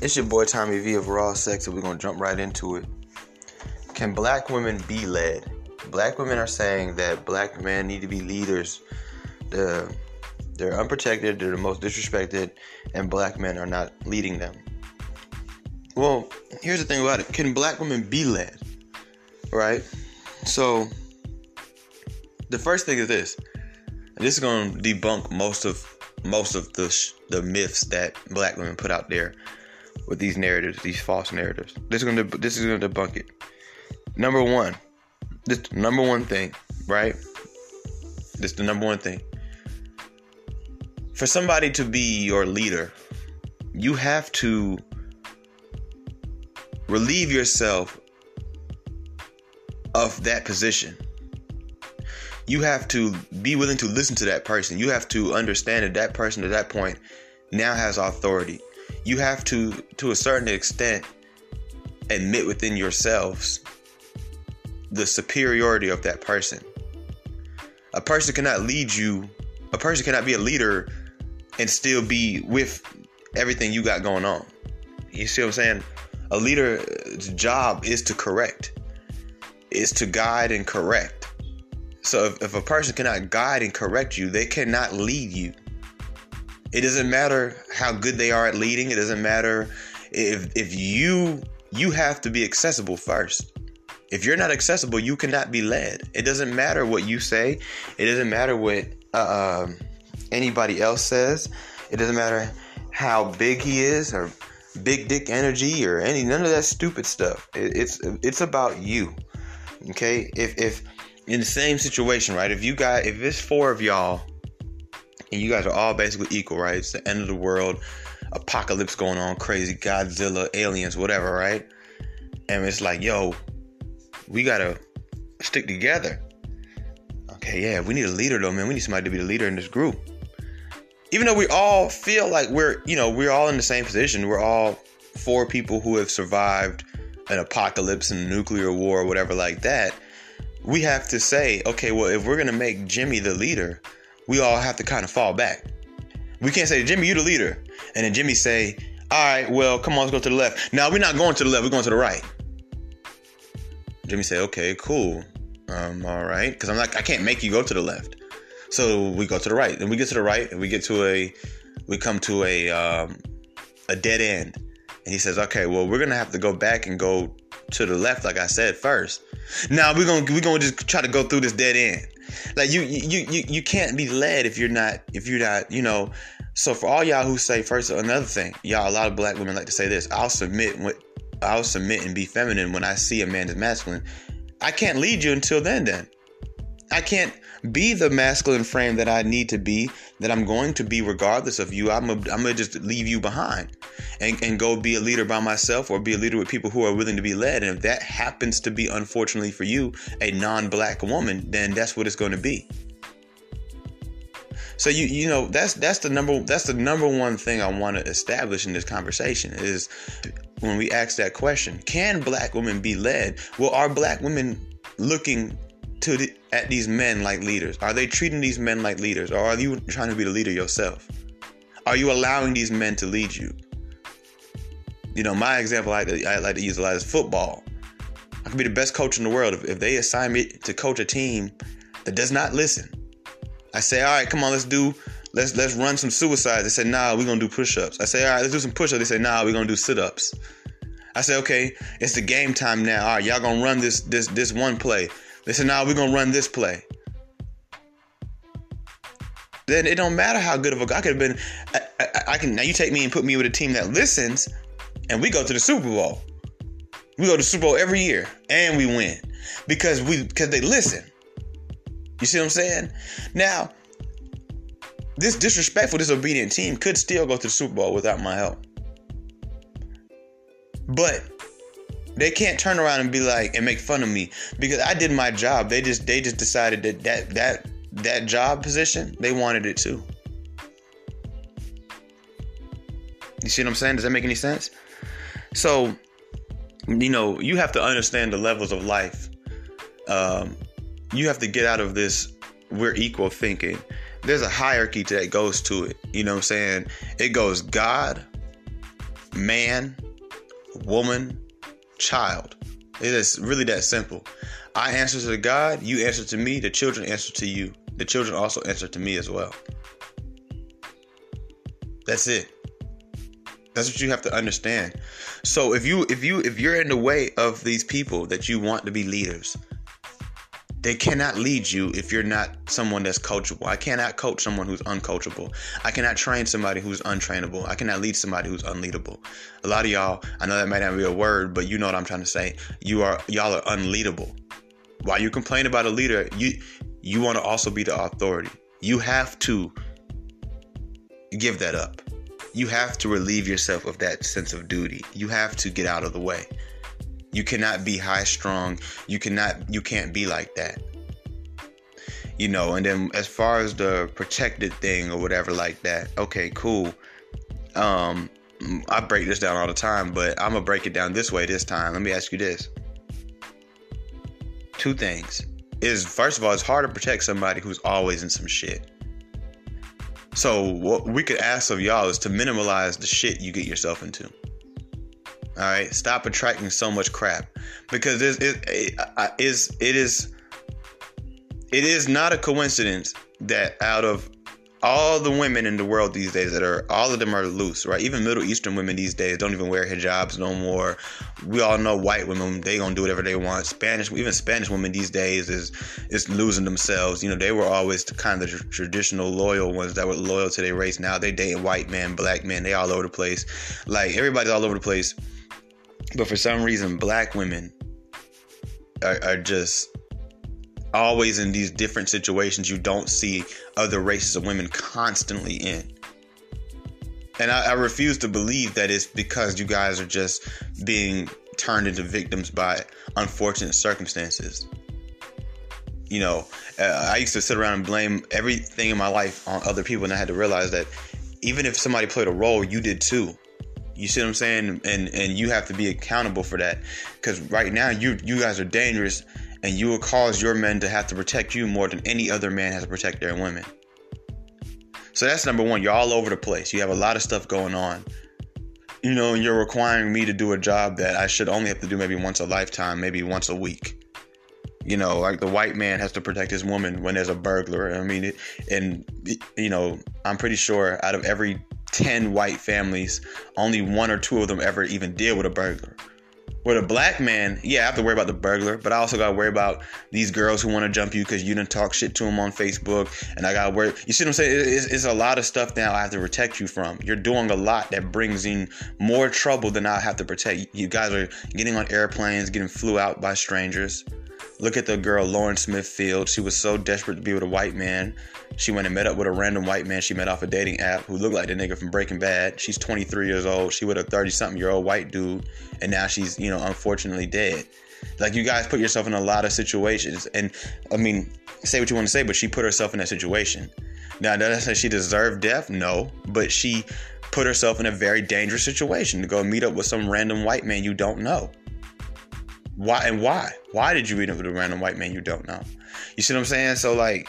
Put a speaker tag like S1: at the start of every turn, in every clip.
S1: It's your boy Tommy V of Raw Sex, and we're gonna jump right into it. Can black women be led? Black women are saying that black men need to be leaders. The, they're unprotected, they're the most disrespected, and black men are not leading them. Well, here's the thing about it can black women be led? Right? So, the first thing is this, this is going to debunk most of most of the sh- the myths that black women put out there with these narratives, these false narratives. This is to this is to debunk it. Number one, this number one thing, right? This the number one thing. For somebody to be your leader, you have to relieve yourself of that position. You have to be willing to listen to that person. You have to understand that that person at that point now has authority. You have to, to a certain extent, admit within yourselves the superiority of that person. A person cannot lead you, a person cannot be a leader and still be with everything you got going on. You see what I'm saying? A leader's job is to correct, is to guide and correct. So if, if a person cannot guide and correct you, they cannot lead you. It doesn't matter how good they are at leading. It doesn't matter if if you you have to be accessible first. If you're not accessible, you cannot be led. It doesn't matter what you say. It doesn't matter what uh, um, anybody else says. It doesn't matter how big he is or big dick energy or any none of that stupid stuff. It, it's it's about you. Okay? If if in the same situation, right? If you got if it's four of y'all and you guys are all basically equal, right? It's the end of the world, apocalypse going on, crazy Godzilla, aliens, whatever, right? And it's like, yo, we gotta stick together. Okay, yeah, we need a leader though, man. We need somebody to be the leader in this group even though we all feel like we're, you know, we're all in the same position. We're all four people who have survived an apocalypse and a nuclear war or whatever like that. We have to say, okay, well, if we're gonna make Jimmy the leader, we all have to kind of fall back. We can't say, Jimmy, you the leader, and then Jimmy say, all right, well, come on, let's go to the left. Now we're not going to the left, we're going to the right. Jimmy say, okay, cool, um, all right, because I'm like, I can't make you go to the left. So we go to the right, and we get to the right, and we get to a, we come to a, um, a dead end, and he says, "Okay, well, we're gonna have to go back and go to the left, like I said first. Now we're gonna we're gonna just try to go through this dead end. Like you you you you can't be led if you're not if you're not you know. So for all y'all who say first, another thing, y'all, a lot of black women like to say this: I'll submit, I'll submit and be feminine when I see a man is masculine. I can't lead you until then. Then I can't be the masculine frame that I need to be, that I'm going to be regardless of you. I'm, gonna just leave you behind and, and go be a leader by myself or be a leader with people who are willing to be led. And if that happens to be, unfortunately for you, a non black woman, then that's what it's going to be. So you you know that's that's the number that's the number one thing I want to establish in this conversation is when we ask that question, can black women be led? Well, are black women looking to the, at these men like leaders? Are they treating these men like leaders, or are you trying to be the leader yourself? Are you allowing these men to lead you? You know, my example I, I like to use a lot is football. I could be the best coach in the world if, if they assign me to coach a team that does not listen. I say, all right, come on, let's do let's let's run some suicides. They say, nah, we're gonna do push-ups. I say, all right, let's do some push-ups. They say, nah, we're gonna do sit-ups. I say, okay, it's the game time now. All right, y'all gonna run this this this one play. They said, "Nah, we're gonna run this play." Then it don't matter how good of a guy I could have been. I, I, I, can now you take me and put me with a team that listens, and we go to the Super Bowl. We go to the Super Bowl every year, and we win because we because they listen. You see what I'm saying? Now, this disrespectful, disobedient team could still go to the Super Bowl without my help. But they can't turn around and be like and make fun of me because I did my job. They just they just decided that that that that job position they wanted it too. You see what I'm saying? Does that make any sense? So, you know, you have to understand the levels of life. Um, you have to get out of this we're equal thinking. There's a hierarchy that goes to it. You know what I'm saying? It goes God, man, woman, child. It is really that simple. I answer to God, you answer to me, the children answer to you. The children also answer to me as well. That's it. That's what you have to understand. So if you if you if you're in the way of these people that you want to be leaders, they cannot lead you if you're not someone that's coachable. I cannot coach someone who's uncoachable. I cannot train somebody who's untrainable. I cannot lead somebody who's unleadable. A lot of y'all, I know that might not be a word, but you know what I'm trying to say. You are y'all are unleadable. While you complain about a leader, you you want to also be the authority. You have to give that up. You have to relieve yourself of that sense of duty. You have to get out of the way. You cannot be high strung. You cannot you can't be like that. You know, and then as far as the protected thing or whatever like that, okay, cool. Um I break this down all the time, but I'm gonna break it down this way this time. Let me ask you this. Two things. Is first of all, it's hard to protect somebody who's always in some shit. So what we could ask of y'all is to minimize the shit you get yourself into. All right, stop attracting so much crap because it, is it is it is not a coincidence that out of all the women in the world these days that are all of them are loose, right? Even Middle Eastern women these days don't even wear hijabs no more. We all know white women they gonna do whatever they want. Spanish, even Spanish women these days is is losing themselves. You know, they were always the kind of the traditional loyal ones that were loyal to their race. Now they dating white men, black men. They all over the place. Like everybody's all over the place. But for some reason, black women are, are just always in these different situations you don't see other races of women constantly in. And I, I, refuse to believe that it's because you guys are just being turned into victims by unfortunate circumstances. You know, uh, I used to sit around and blame everything in my life on other people, and I had to realize that even if somebody played a role, you did too. You see what I'm saying? And and you have to be accountable for that, because right now you you guys are dangerous and you will cause your men to have to protect you more than any other man has to protect their women. So that's number one. You're all over the place. You have a lot of stuff going on. You know, you're requiring me to do a job that I should only have to do maybe once a lifetime, maybe once a week. You know, like the white man has to protect his woman when there's a burglar. I mean, it, and you know, I'm pretty sure out of every 10 white families, only one or two of them ever even deal with a burglar. With a black man, yeah, I have to worry about the burglar, but I also got to worry about these girls who want to jump you because you didn't talk shit to them on Facebook. And I got to worry. You see what I'm saying? It's, it's, a lot of stuff now I have to protect you from. You're doing a lot that brings in more trouble than I have to protect. You guys are getting on airplanes, getting flew out by strangers. Look at the girl Lauren Smithfield. She was so desperate to be with a white man. She went and met up with a random white man she met off a dating app who looked like the nigga from Breaking Bad. She's 23 years old. She with a 30 something year old white dude, and now she's you know unfortunately dead. Like you guys put yourself in a lot of situations, and I mean, say what you want to say, but she put herself in that situation. Now, does that say she deserved death? No, but she put herself in a very dangerous situation to go meet up with some random white man you don't know. Why and why? Why did you meet up with a random white man you don't know? You see what I'm saying? So like,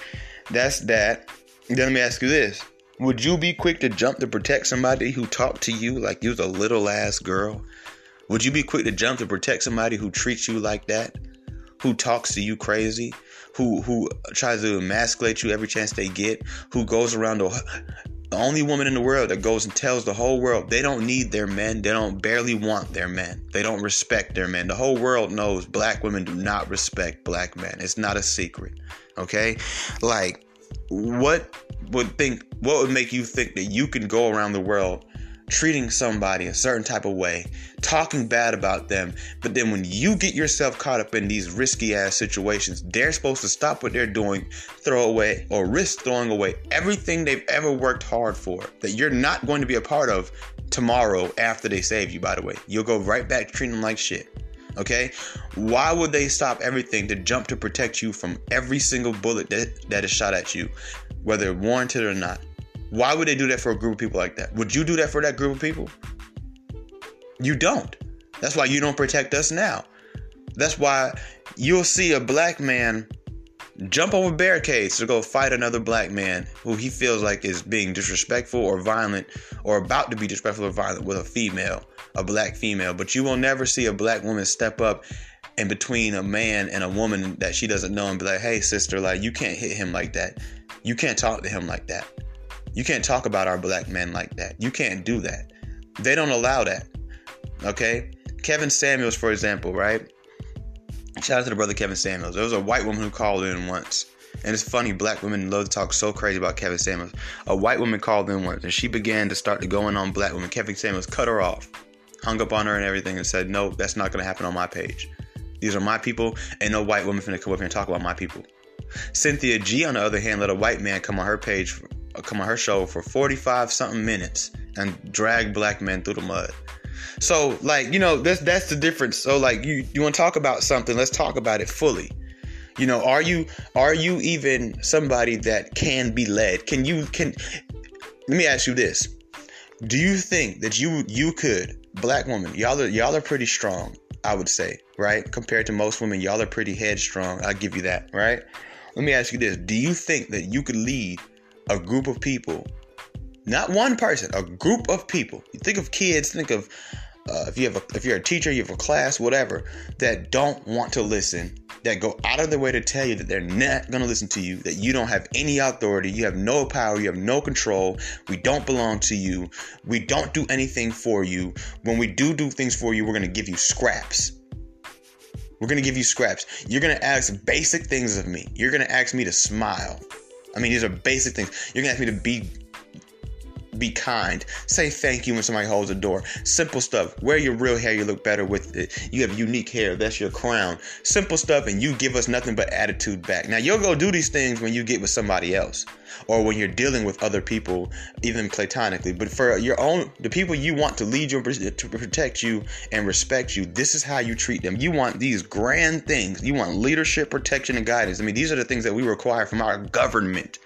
S1: that's that. Then let me ask you this: Would you be quick to jump to protect somebody who talked to you like you was a little ass girl? Would you be quick to jump to protect somebody who treats you like that? Who talks to you crazy? Who who tries to emasculate you every chance they get? Who goes around to the only woman in the world that goes and tells the whole world they don't need their men. They don't barely want their men. They don't respect their men. The whole world knows black women do not respect black men. It's not a secret. Okay? Like, what would think, what would make you think that you can go around the world treating somebody a certain type of way, talking bad about them, but then when you get yourself caught up in these risky ass situations, they're supposed to stop what they're doing, throw away, or risk throwing away everything they've ever worked hard for that you're not going to be a part of tomorrow after they save you, by the way. You'll go right back treating them like shit. Okay? Why would they stop everything to jump to protect you from every single bullet that, that is shot at you, whether warranted or not? Why would they do that for a group of people like that? Would you do that for that group of people? You don't. That's why you don't protect us now. That's why you'll see a black man jump over barricades to go fight another black man who he feels like is being disrespectful or violent or about to be disrespectful or violent with a female, a black female. But you will never see a black woman step up in between a man and a woman that she doesn't know and be like, hey, sister, like, you can't hit him like that. You can't talk to him like that. You can't talk about our black men like that. You can't do that. They don't allow that. Okay? Kevin Samuels, for example, right? Shout out to the brother Kevin Samuels. There was a white woman who called in once. And it's funny, black women love to talk so crazy about Kevin Samuels. A white woman called in once and she began to start to going on black women. Kevin Samuels cut her off, hung up on her and everything, and said, No, that's not gonna happen on my page. These are my people, and no white woman finna come up here and talk about my people. Cynthia G, on the other hand, let a white man come on her page, Uh, come on her show for 45 something minutes and drag black men through the mud. So, like, you know, that's that's the difference. So, like, you you want to talk about something? Let's talk about it fully. You know, are you are you even somebody that can be led? Can you can? Let me ask you this: Do you think that you you could, black woman, y'all are y'all are pretty strong? I would say, right? Compared to most women, y'all are pretty headstrong. I'll give you that, right? Let me ask you this: Do you think that you could lead a group of people, not one person, a group of people? You think of kids, think of uh, if you have a, if you're a teacher, you have a class, whatever, that don't want to listen, that go out of their way to tell you that they're not going to listen to you, that you don't have any authority, you have no power, you have no control, we don't belong to you, we don't do anything for you. When we do do things for you, we're going to give you scraps. We're going to give you scraps. You're going to ask basic things of me. You're going to ask me to smile. I mean, these are basic things. You're to ask me to be be kind. Say thank you when somebody holds a door. Simple stuff. Wear your real hair, you look better with it. You have unique hair, that's your crown. Simple stuff, and you give us nothing but attitude back. Now, you'll go do these things when you get with somebody else or when you're dealing with other people, even platonically. But for your own, the people you want to lead you, to protect you, and respect you, this is how you treat them. You want these grand things. You want leadership, protection, and guidance. I mean, these are the things that we require from our government.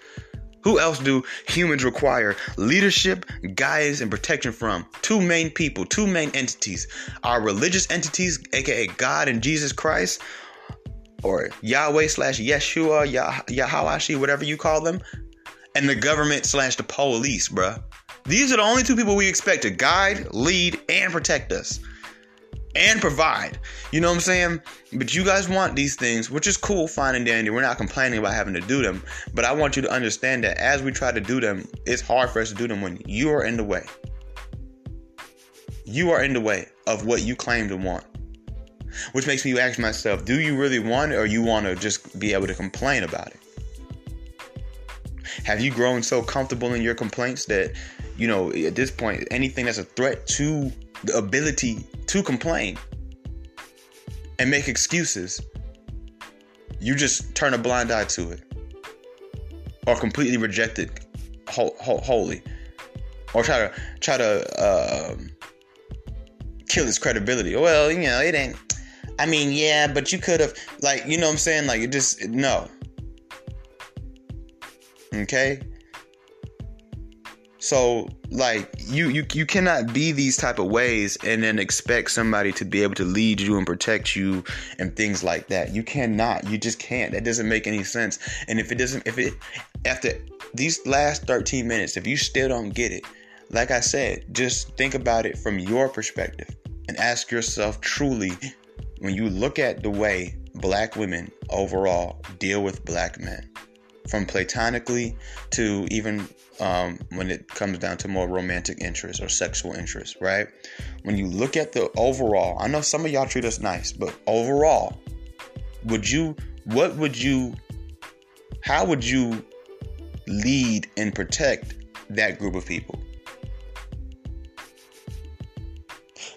S1: Who else do humans require leadership, guidance, and protection from? Two main people, two main entities. Our religious entities, aka God and Jesus Christ, or Yahweh slash Yeshua, Yah- Yahawashi, whatever you call them, and the government slash the police, bruh. These are the only two people we expect to guide, lead, and protect us and provide. You know what I'm saying? But you guys want these things, which is cool, fine and dandy. We're not complaining about having to do them. But I want you to understand that as we try to do them, it's hard for us to do them when you are in the way. You are in the way of what you claim to want. Which makes me ask myself, do you really want it or you want to just be able to complain about it? Have you grown so comfortable in your complaints that, you know, at this point, anything that's a threat to the ability to complain and make excuses, you just turn a blind eye to it or completely reject it wholly or try to try to um, kill its credibility. Well, you know, it ain't. I mean, yeah, but you could have, like, you know what I'm saying? Like, it just, no. Okay? So like you you you cannot be these type of ways and then expect somebody to be able to lead you and protect you and things like that. You cannot. You just can't. That doesn't make any sense. And if it doesn't if it after these last 13 minutes, if you still don't get it, like I said, just think about it from your perspective and ask yourself truly when you look at the way black women overall deal with black men from platonically to even um, when it comes down to more romantic interest or sexual interest, right? When you look at the overall, I know some of y'all treat us nice, but overall, would you, what would you, how would you lead and protect that group of people?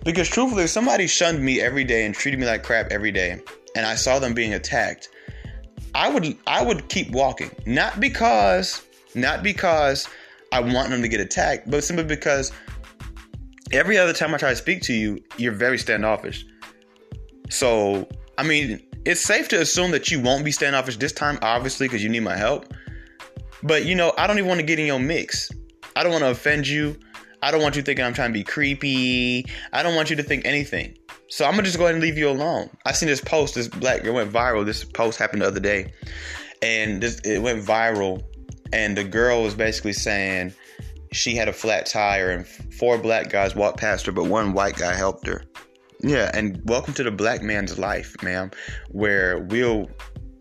S1: Because truthfully, if somebody shunned me every day and treated me like crap every day, and I saw them being attacked, I would I would keep walking. Not because not because I want them to get attacked, but simply because every other time I try to speak to you, you're very standoffish. So, I mean, it's safe to assume that you won't be standoffish this time, obviously, because you need my help. But, you know, I don't even want to get in your mix. I don't want to offend you. I don't want you thinking I'm trying to be creepy. I don't want you to think anything. So I'm gonna just go ahead and leave you alone. I seen this post, this black girl went viral. This post happened the other day, and this, it went viral. And the girl was basically saying she had a flat tire, and four black guys walked past her, but one white guy helped her. Yeah, and welcome to the black man's life, ma'am, where we'll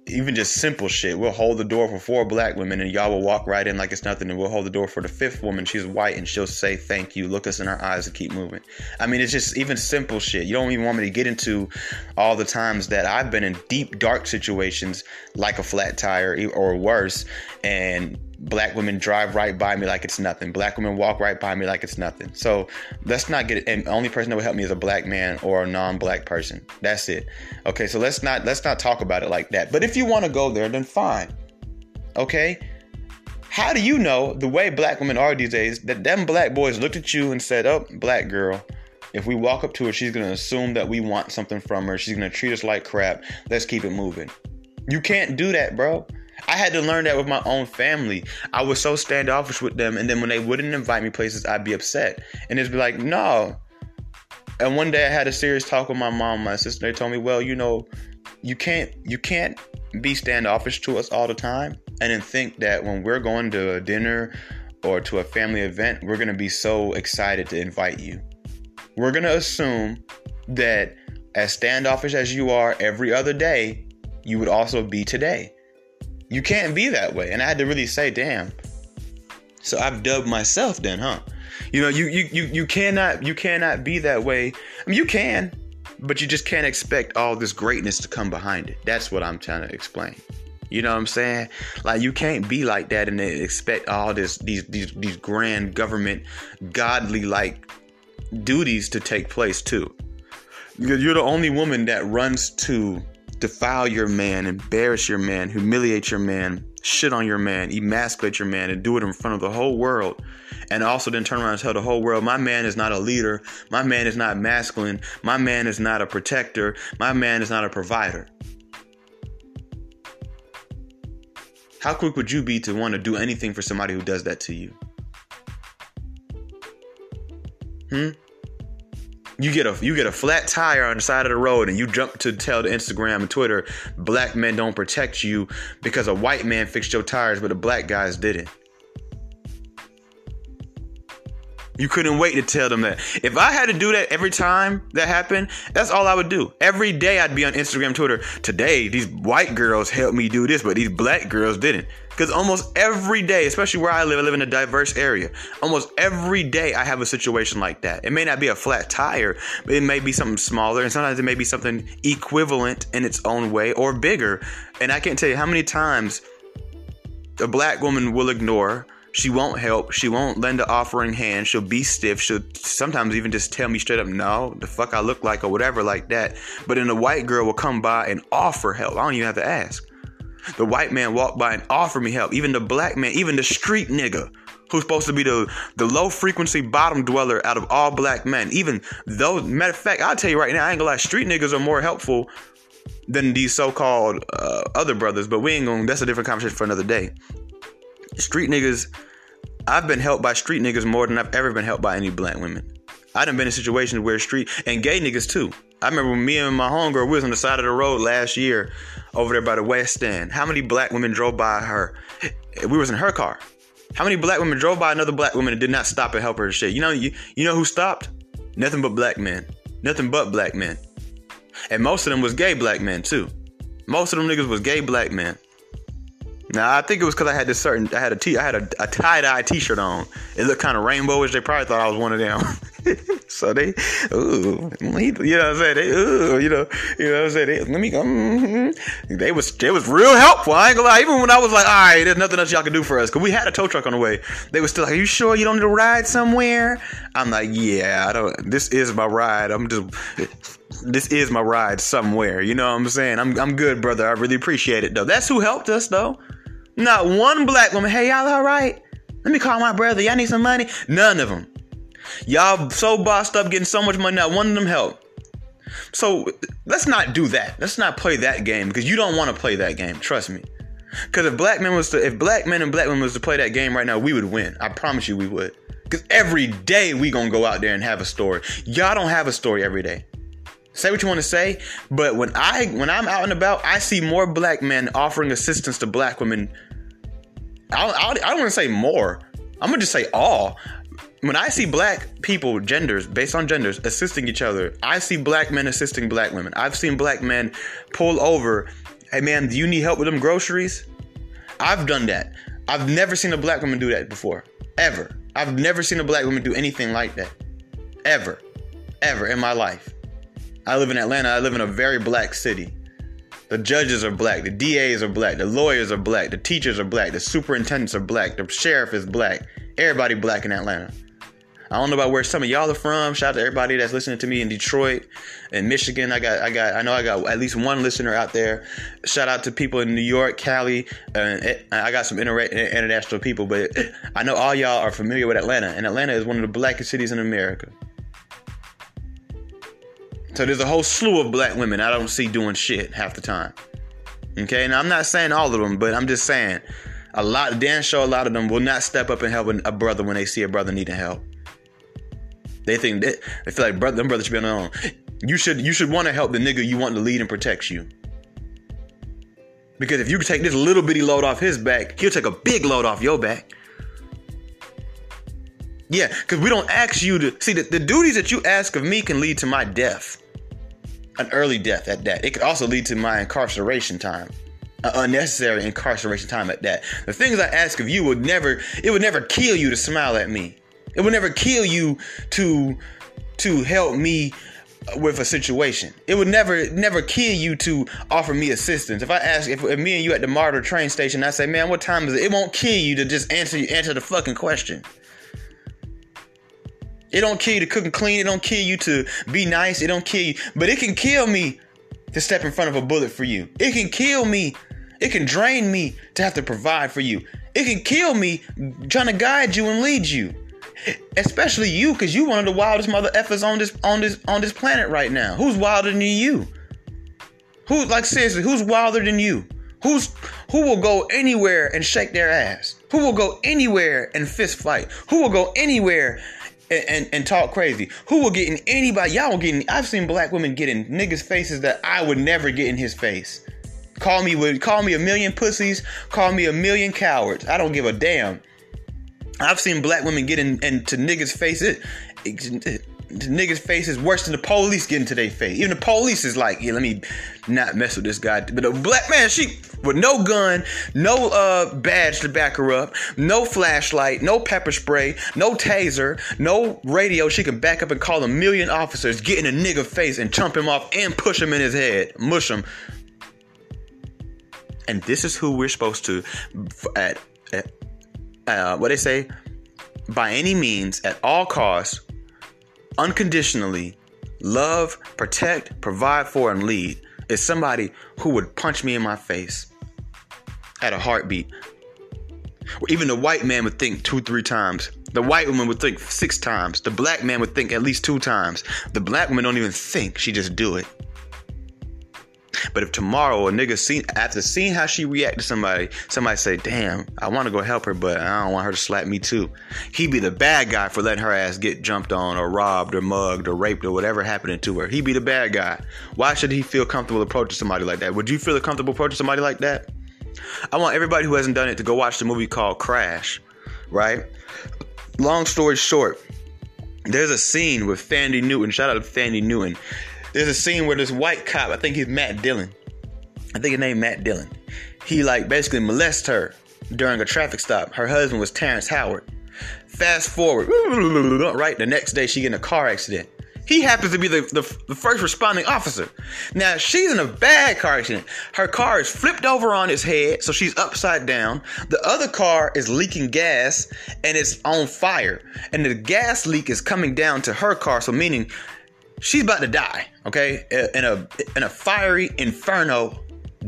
S1: even just simple shit. We'll hold the door for four black women and y'all will walk right in like it's nothing. And we'll hold the door for the fifth woman. She's white and she'll say thank you, look us in our eyes and keep moving. I mean, it's just even simple shit. You don't even want me to get into all the times that I've been in deep, dark situations like a flat tire or worse. And black women drive right by me like it's nothing. Black women walk right by me like it's nothing. So let's not get it. And the only person that would help me is a black man or a non-black person. That's it. Okay, so let's not let's not talk about it like that. But if you want to go there, then fine. Okay. How do you know the way black women are these days that them black boys looked at you and said, "Oh, black girl." If we walk up to her, she's gonna assume that we want something from her. She's gonna treat us like crap. Let's keep it moving. You can't do that, bro. I had to learn that with my own family. I was so standoffish with them, and then when they wouldn't invite me places, I'd be upset. And it'd be like, no. And one day I had a serious talk with my mom, my sister. They told me, well, you know, you can't you can't be standoffish to us all the time, and then think that when we're going to a dinner or to a family event, we're gonna be so excited to invite you. We're gonna assume that as standoffish as you are every other day, you would also be today. You can't be that way. And I had to really say, damn. So I've dubbed myself then, huh? You know, you you you you cannot you cannot be that way. I mean, you can, but you just can't expect all this greatness to come behind it. That's what I'm trying to explain. You know what I'm saying? Like you can't be like that and expect all this these these these grand government godly like duties to take place too. You're the only woman that runs to defile your man, embarrass your man, humiliate your man, shit on your man, emasculate your man, and do it in front of the whole world. And also then turn around and tell the whole world, my man is not a leader. My man is not masculine. My man is not a protector. My man is not a provider. How quick would you be to want to do anything for somebody who does that to you? Hmm? You get a you get a flat tire on the side of the road and you jump to tell the Instagram and Twitter black men don't protect you because a white man fixed your tires but the black guys didn't. You couldn't wait to tell them that. If I had to do that every time that happened, that's all I would do. Every day I'd be on Instagram, Twitter. Today, these white girls helped me do this, but these black girls didn't. Because almost every day, especially where I live, I live in a diverse area. Almost every day I have a situation like that. It may not be a flat tire, but it may be something smaller, and sometimes it may be something equivalent in its own way or bigger. And I can't tell you how many times a black woman will ignore she won't help. She won't lend an offering hand. She'll be stiff. She'll sometimes even just tell me straight up, no, the fuck I look like or whatever like that. But then the white girl will come by and offer help. I don't even have to ask. The white man walked by and offered me help. Even the black man, even the street nigga who's supposed to be the, the low frequency bottom dweller out of all black men. Even those, matter of fact, I'll tell you right now, I ain't gonna lie, street niggas are more helpful than these so called uh, other brothers, but we ain't gonna, that's a different conversation for another day. Street niggas, I've been helped by street niggas more than I've ever been helped by any black women. I done been in situations where street and gay niggas too. I remember me and my homegirl we was on the side of the road last year over there by the West End. How many black women drove by her? We was in her car. How many black women drove by another black woman and did not stop and help her shit? You know, you, you know who stopped? Nothing but black men. Nothing but black men. And most of them was gay black men too. Most of them niggas was gay black men. Now I think it was because I had this certain I had a t I had a, a tie dye t shirt on. It looked kind of rainbowish. They probably thought I was one of them. so they, ooh, you know what I'm saying? They, ooh, you know, you know what I'm saying? They, let me go. Mm-hmm. They was, they was real helpful. I ain't gonna lie. Even when I was like, all right, there's nothing else y'all can do for us, cause we had a tow truck on the way. They was still like, are you sure you don't need to ride somewhere? I'm like, yeah, I don't. This is my ride. I'm just. This is my ride somewhere. You know what I'm saying? I'm, I'm good, brother. I really appreciate it, though. That's who helped us, though. Not one black woman. Hey, y'all all right? Let me call my brother. Y'all need some money? None of them. Y'all so bossed up getting so much money, not one of them help. So let's not do that. Let's not play that game because you don't want to play that game. Trust me. Because if black men was to, if black men and black women was to play that game right now, we would win. I promise you, we would. Because every day we gonna go out there and have a story. Y'all don't have a story every day. Say what you want to say, but when I when I'm out and about, I see more black men offering assistance to black women. I, I, I don't want to say more. I'm gonna just say all. When I see black people, genders based on genders, assisting each other, I see black men assisting black women. I've seen black men pull over. Hey man, do you need help with them groceries? I've done that. I've never seen a black woman do that before, ever. I've never seen a black woman do anything like that, ever, ever in my life. I live in Atlanta. I live in a very black city. The judges are black. The DAs are black. The lawyers are black. The teachers are black. The superintendents are black. The sheriff is black. Everybody black in Atlanta. I don't know about where some of y'all are from. Shout out to everybody that's listening to me in Detroit and Michigan. I got, I got, I know I got at least one listener out there. Shout out to people in New York, Cali. I got some inter- international people, but I know all y'all are familiar with Atlanta, and Atlanta is one of the blackest cities in America. So there's a whole slew of black women I don't see doing shit half the time. Okay, now I'm not saying all of them, but I'm just saying a lot. Dan show a lot of them will not step up and help a brother when they see a brother needing help. They think that they feel like brother, them brothers should be on their own. You should you should want to help the nigga you want to lead and protect you. Because if you take this little bitty load off his back, he'll take a big load off your back. Yeah, because we don't ask you to see that the duties that you ask of me can lead to my death an early death at that. It could also lead to my incarceration time. Uh, unnecessary incarceration time at that. The things I ask of you would never it would never kill you to smile at me. It would never kill you to to help me with a situation. It would never never kill you to offer me assistance. If I ask if, if me and you at the MARTA train station, I say, "Man, what time is it?" It won't kill you to just answer answer the fucking question. It don't kill you to cook and clean. It don't kill you to be nice. It don't kill you. But it can kill me to step in front of a bullet for you. It can kill me. It can drain me to have to provide for you. It can kill me trying to guide you and lead you. Especially you, because you one of the wildest mother effers on this on this on this planet right now. Who's wilder than you? Who like seriously, who's wilder than you? Who's who will go anywhere and shake their ass? Who will go anywhere and fist fight? Who will go anywhere and, and, and, talk crazy. Who will get in anybody? Y'all will get in. I've seen black women get in niggas' faces that I would never get in his face. Call me with call me a million pussies, call me a million cowards. I don't give a damn. I've seen black women get in into niggas' faces. Niggas' face is worse than the police getting to their face. Even the police is like, yeah, let me not mess with this guy. But a black man, she with no gun, no uh, badge to back her up, no flashlight, no pepper spray, no taser, no radio. She can back up and call a million officers, get in a nigga face and chump him off and push him in his head, mush him. And this is who we're supposed to, at, at uh, what they say, by any means, at all costs, unconditionally love, protect, provide for, and lead is somebody who would punch me in my face at a heartbeat. Or even the white man would think two, three times. The white woman would think six times. The black man would think at least two times. The black woman don't even think, she just do it. But if tomorrow a nigga seen after seeing how she react to somebody, somebody say, "Damn, I want to go help her, but I don't want her to slap me too." He'd be the bad guy for letting her ass get jumped on or robbed or mugged or raped or whatever happening to her. He'd be the bad guy. Why should he feel comfortable approaching somebody like that? Would you feel comfortable approaching somebody like that? I want everybody who hasn't done it to go watch the movie called Crash. Right? Long story short, there's a scene with Thandie Newton. Shout out to Thandie Newton there's a scene where this white cop, I think he's Matt Dillon. I think his name Matt Dillon. He like basically molests her during a traffic stop. Her husband was Terrence Howard. Fast forward, right? The next day she get in a car accident. He happens to be the, the, the, first responding officer. Now, she's in a bad car accident. Her car is flipped over on its head, so she's upside down. The other car is leaking gas and it's on fire. And the gas leak is coming down to her car, so meaning she's about to die, okay? In a in a fiery inferno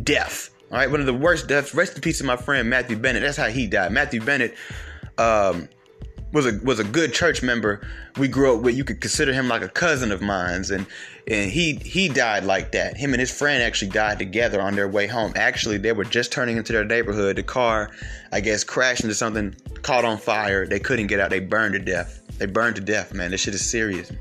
S1: death. All right, one of the worst deaths. Rest in peace to my friend Matthew Bennett. That's how he died. Matthew Bennett um, was a was a good church member. We grew up with. You could consider him like a cousin of mine's, and and he he died like that. Him and his friend actually died together on their way home. Actually, they were just turning into their neighborhood. The car, I guess, crashed into something, caught on fire. They couldn't get out. They burned to death. They burned to death, man. This shit is serious.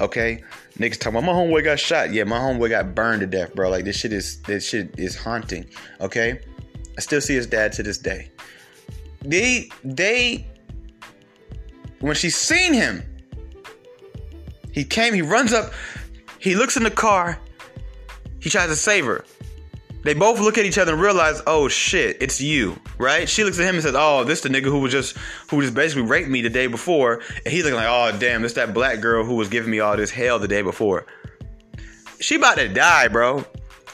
S1: Okay? Niggas talking about my homeboy got shot. Yeah, my homeboy got burned to death, bro. Like this shit is this shit is haunting. Okay? I still see his dad to this day. They they when she seen him, he came, he runs up, he looks in the car, he tries to save her. They both look at each other and realize, oh shit, it's you, right? She looks at him and says, oh, this the nigga who was just who just basically raped me the day before, and he's looking like, oh damn, this that black girl who was giving me all this hell the day before. She about to die, bro,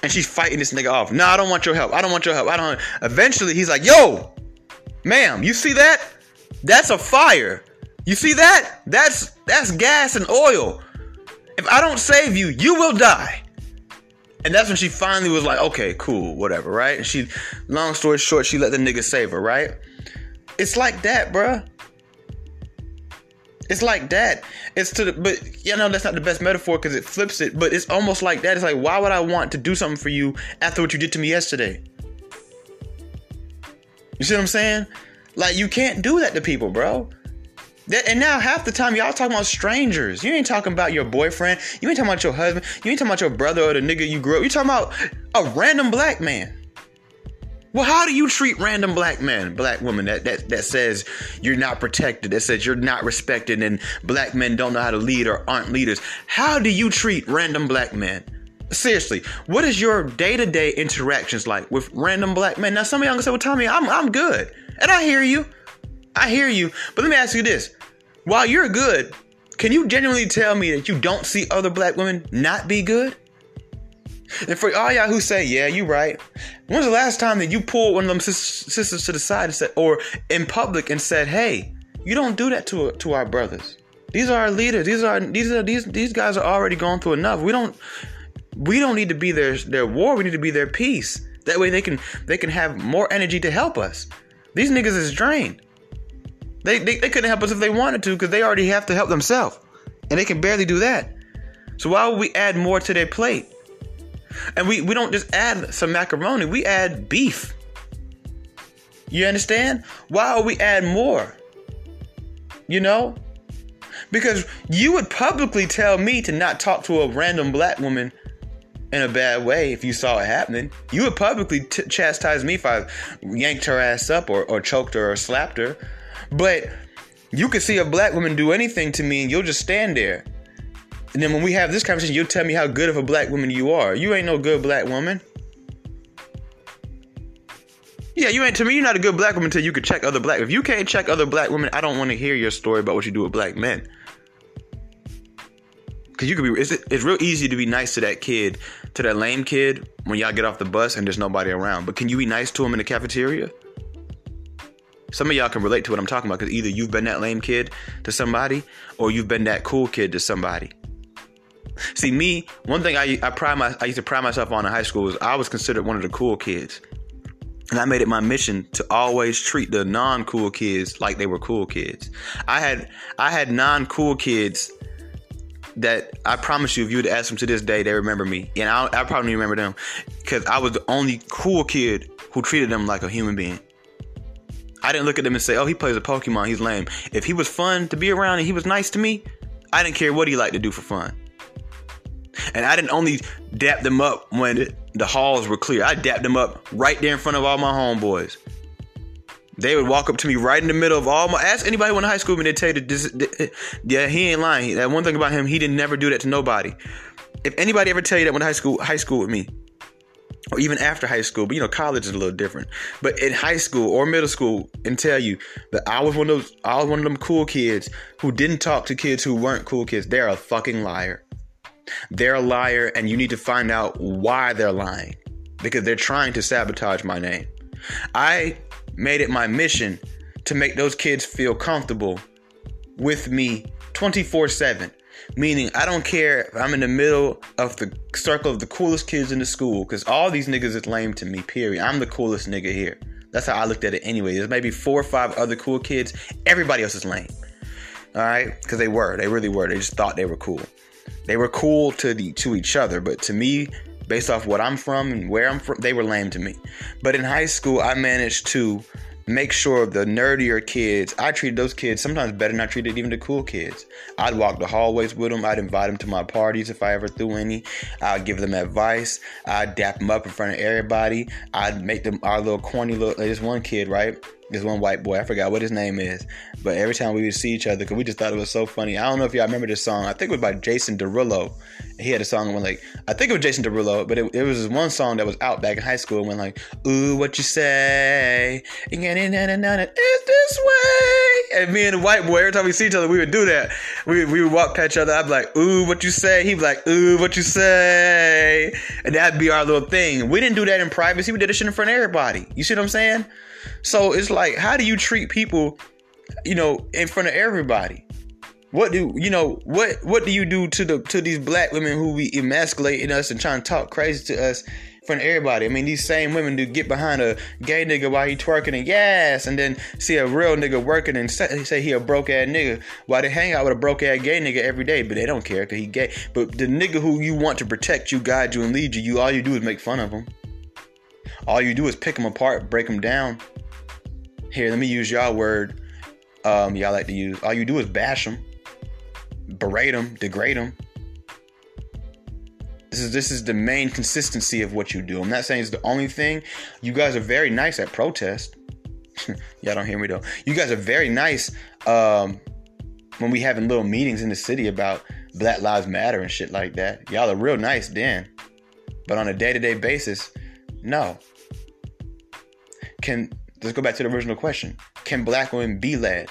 S1: and she's fighting this nigga off. No, I don't want your help. I don't want your help. I don't. Eventually, he's like, yo, ma'am, you see that? That's a fire. You see that? That's that's gas and oil. If I don't save you, you will die. And that's when she finally was like, okay, cool, whatever, right? And she, long story short, she let the nigga save her, right? It's like that, bruh. It's like that. It's to the, but you know, that's not the best metaphor because it flips it, but it's almost like that. It's like, why would I want to do something for you after what you did to me yesterday? You see what I'm saying? Like, you can't do that to people, bro. And now half the time y'all talking about strangers. You ain't talking about your boyfriend. You ain't talking about your husband. You ain't talking about your brother or the nigga you grew up. You talking about a random black man. Well, how do you treat random black men, black women that, that that says you're not protected, that says you're not respected, and black men don't know how to lead or aren't leaders? How do you treat random black men? Seriously, what is your day-to-day interactions like with random black men? Now, some of y'all gonna say, "Well, Tommy, I'm I'm good," and I hear you, I hear you. But let me ask you this: while you're good, can you genuinely tell me that you don't see other black women not be good? And for all y'all who say, yeah, you right. When's the last time that you pulled one of them sisters to the side and said, or in public and said, hey, you don't do that to to our brothers. These are our leaders. These are these are these these guys are already going through enough. We don't we don't need to be their their war. We need to be their peace. That way they can they can have more energy to help us. These niggas is drained. They, they, they couldn't help us if they wanted to because they already have to help themselves. And they can barely do that. So why would we add more to their plate? And we, we don't just add some macaroni, we add beef. You understand? Why would we add more? You know? Because you would publicly tell me to not talk to a random black woman in a bad way if you saw it happening. You would publicly t- chastise me if I yanked her ass up or, or choked her or slapped her. But you can see a black woman do anything to me and you'll just stand there. And then when we have this conversation, you'll tell me how good of a black woman you are. You ain't no good black woman. Yeah, you ain't to me. You're not a good black woman until you can check other black. If you can't check other black women, I don't want to hear your story about what you do with black men. Cause you could be. It's, it's real easy to be nice to that kid, to that lame kid when y'all get off the bus and there's nobody around. But can you be nice to him in the cafeteria? Some of y'all can relate to what I'm talking about because either you've been that lame kid to somebody or you've been that cool kid to somebody. See, me, one thing I, I pride my I used to pride myself on in high school was I was considered one of the cool kids. And I made it my mission to always treat the non-cool kids like they were cool kids. I had I had non-cool kids that I promise you, if you would ask them to this day, they remember me, and I, I probably remember them because I was the only cool kid who treated them like a human being. I didn't look at him and say, "Oh, he plays a Pokemon. He's lame." If he was fun to be around and he was nice to me, I didn't care what he liked to do for fun. And I didn't only dap them up when the halls were clear. I dapped them up right there in front of all my homeboys. They would walk up to me right in the middle of all my. Ask anybody who went to high school and they tell you this, this, eh, Yeah, he ain't lying. That one thing about him, he didn't never do that to nobody. If anybody ever tell you that went to high school, high school with me, or even after high school, but you know, college is a little different. But in high school or middle school, and tell you that I was one of those, I was one of them cool kids who didn't talk to kids who weren't cool kids. They're a fucking liar. They're a liar, and you need to find out why they're lying because they're trying to sabotage my name. I made it my mission to make those kids feel comfortable with me 24 7. Meaning, I don't care if I'm in the middle of the circle of the coolest kids in the school, because all these niggas is lame to me, period. I'm the coolest nigga here. That's how I looked at it anyway. There's maybe four or five other cool kids. Everybody else is lame. All right? Because they were. They really were. They just thought they were cool. They were cool to the to each other, but to me, based off what I'm from and where I'm from, they were lame to me. But in high school, I managed to make sure the nerdier kids, I treated those kids sometimes better than I treated even the cool kids. I'd walk the hallways with them. I'd invite them to my parties if I ever threw any. I'd give them advice. I'd dap them up in front of everybody. I'd make them our little corny little. There's one kid, right? This one white boy, I forgot what his name is, but every time we would see each other, because we just thought it was so funny. I don't know if y'all remember this song. I think it was by Jason Derulo. He had a song when like I think it was Jason Derulo, but it, it was one song that was out back in high school when like, "Ooh, what you say? Is this way?" And me and the white boy, every time we see each other, we would do that. We we would walk past each other. I'd be like, "Ooh, what you say?" He'd be like, "Ooh, what you say?" And that'd be our little thing. We didn't do that in privacy. We did this shit in front of everybody. You see what I'm saying? So it's like, how do you treat people, you know, in front of everybody? What do you know? What what do you do to the to these black women who be emasculating us and trying to talk crazy to us front of everybody? I mean, these same women do get behind a gay nigga while he twerking and yes, and then see a real nigga working and say, say he a broke ass nigga while they hang out with a broke ass gay nigga every day, but they don't care because he gay. But the nigga who you want to protect you, guide you, and lead you, you all you do is make fun of him. All you do is pick them apart, break them down. Here, let me use y'all word. Um, y'all like to use. All you do is bash them, berate them, degrade them. This is this is the main consistency of what you do. I'm not saying it's the only thing. You guys are very nice at protest. y'all don't hear me though. You guys are very nice um, when we having little meetings in the city about Black Lives Matter and shit like that. Y'all are real nice then. But on a day-to-day basis, no. Can let's go back to the original question. Can black women be led?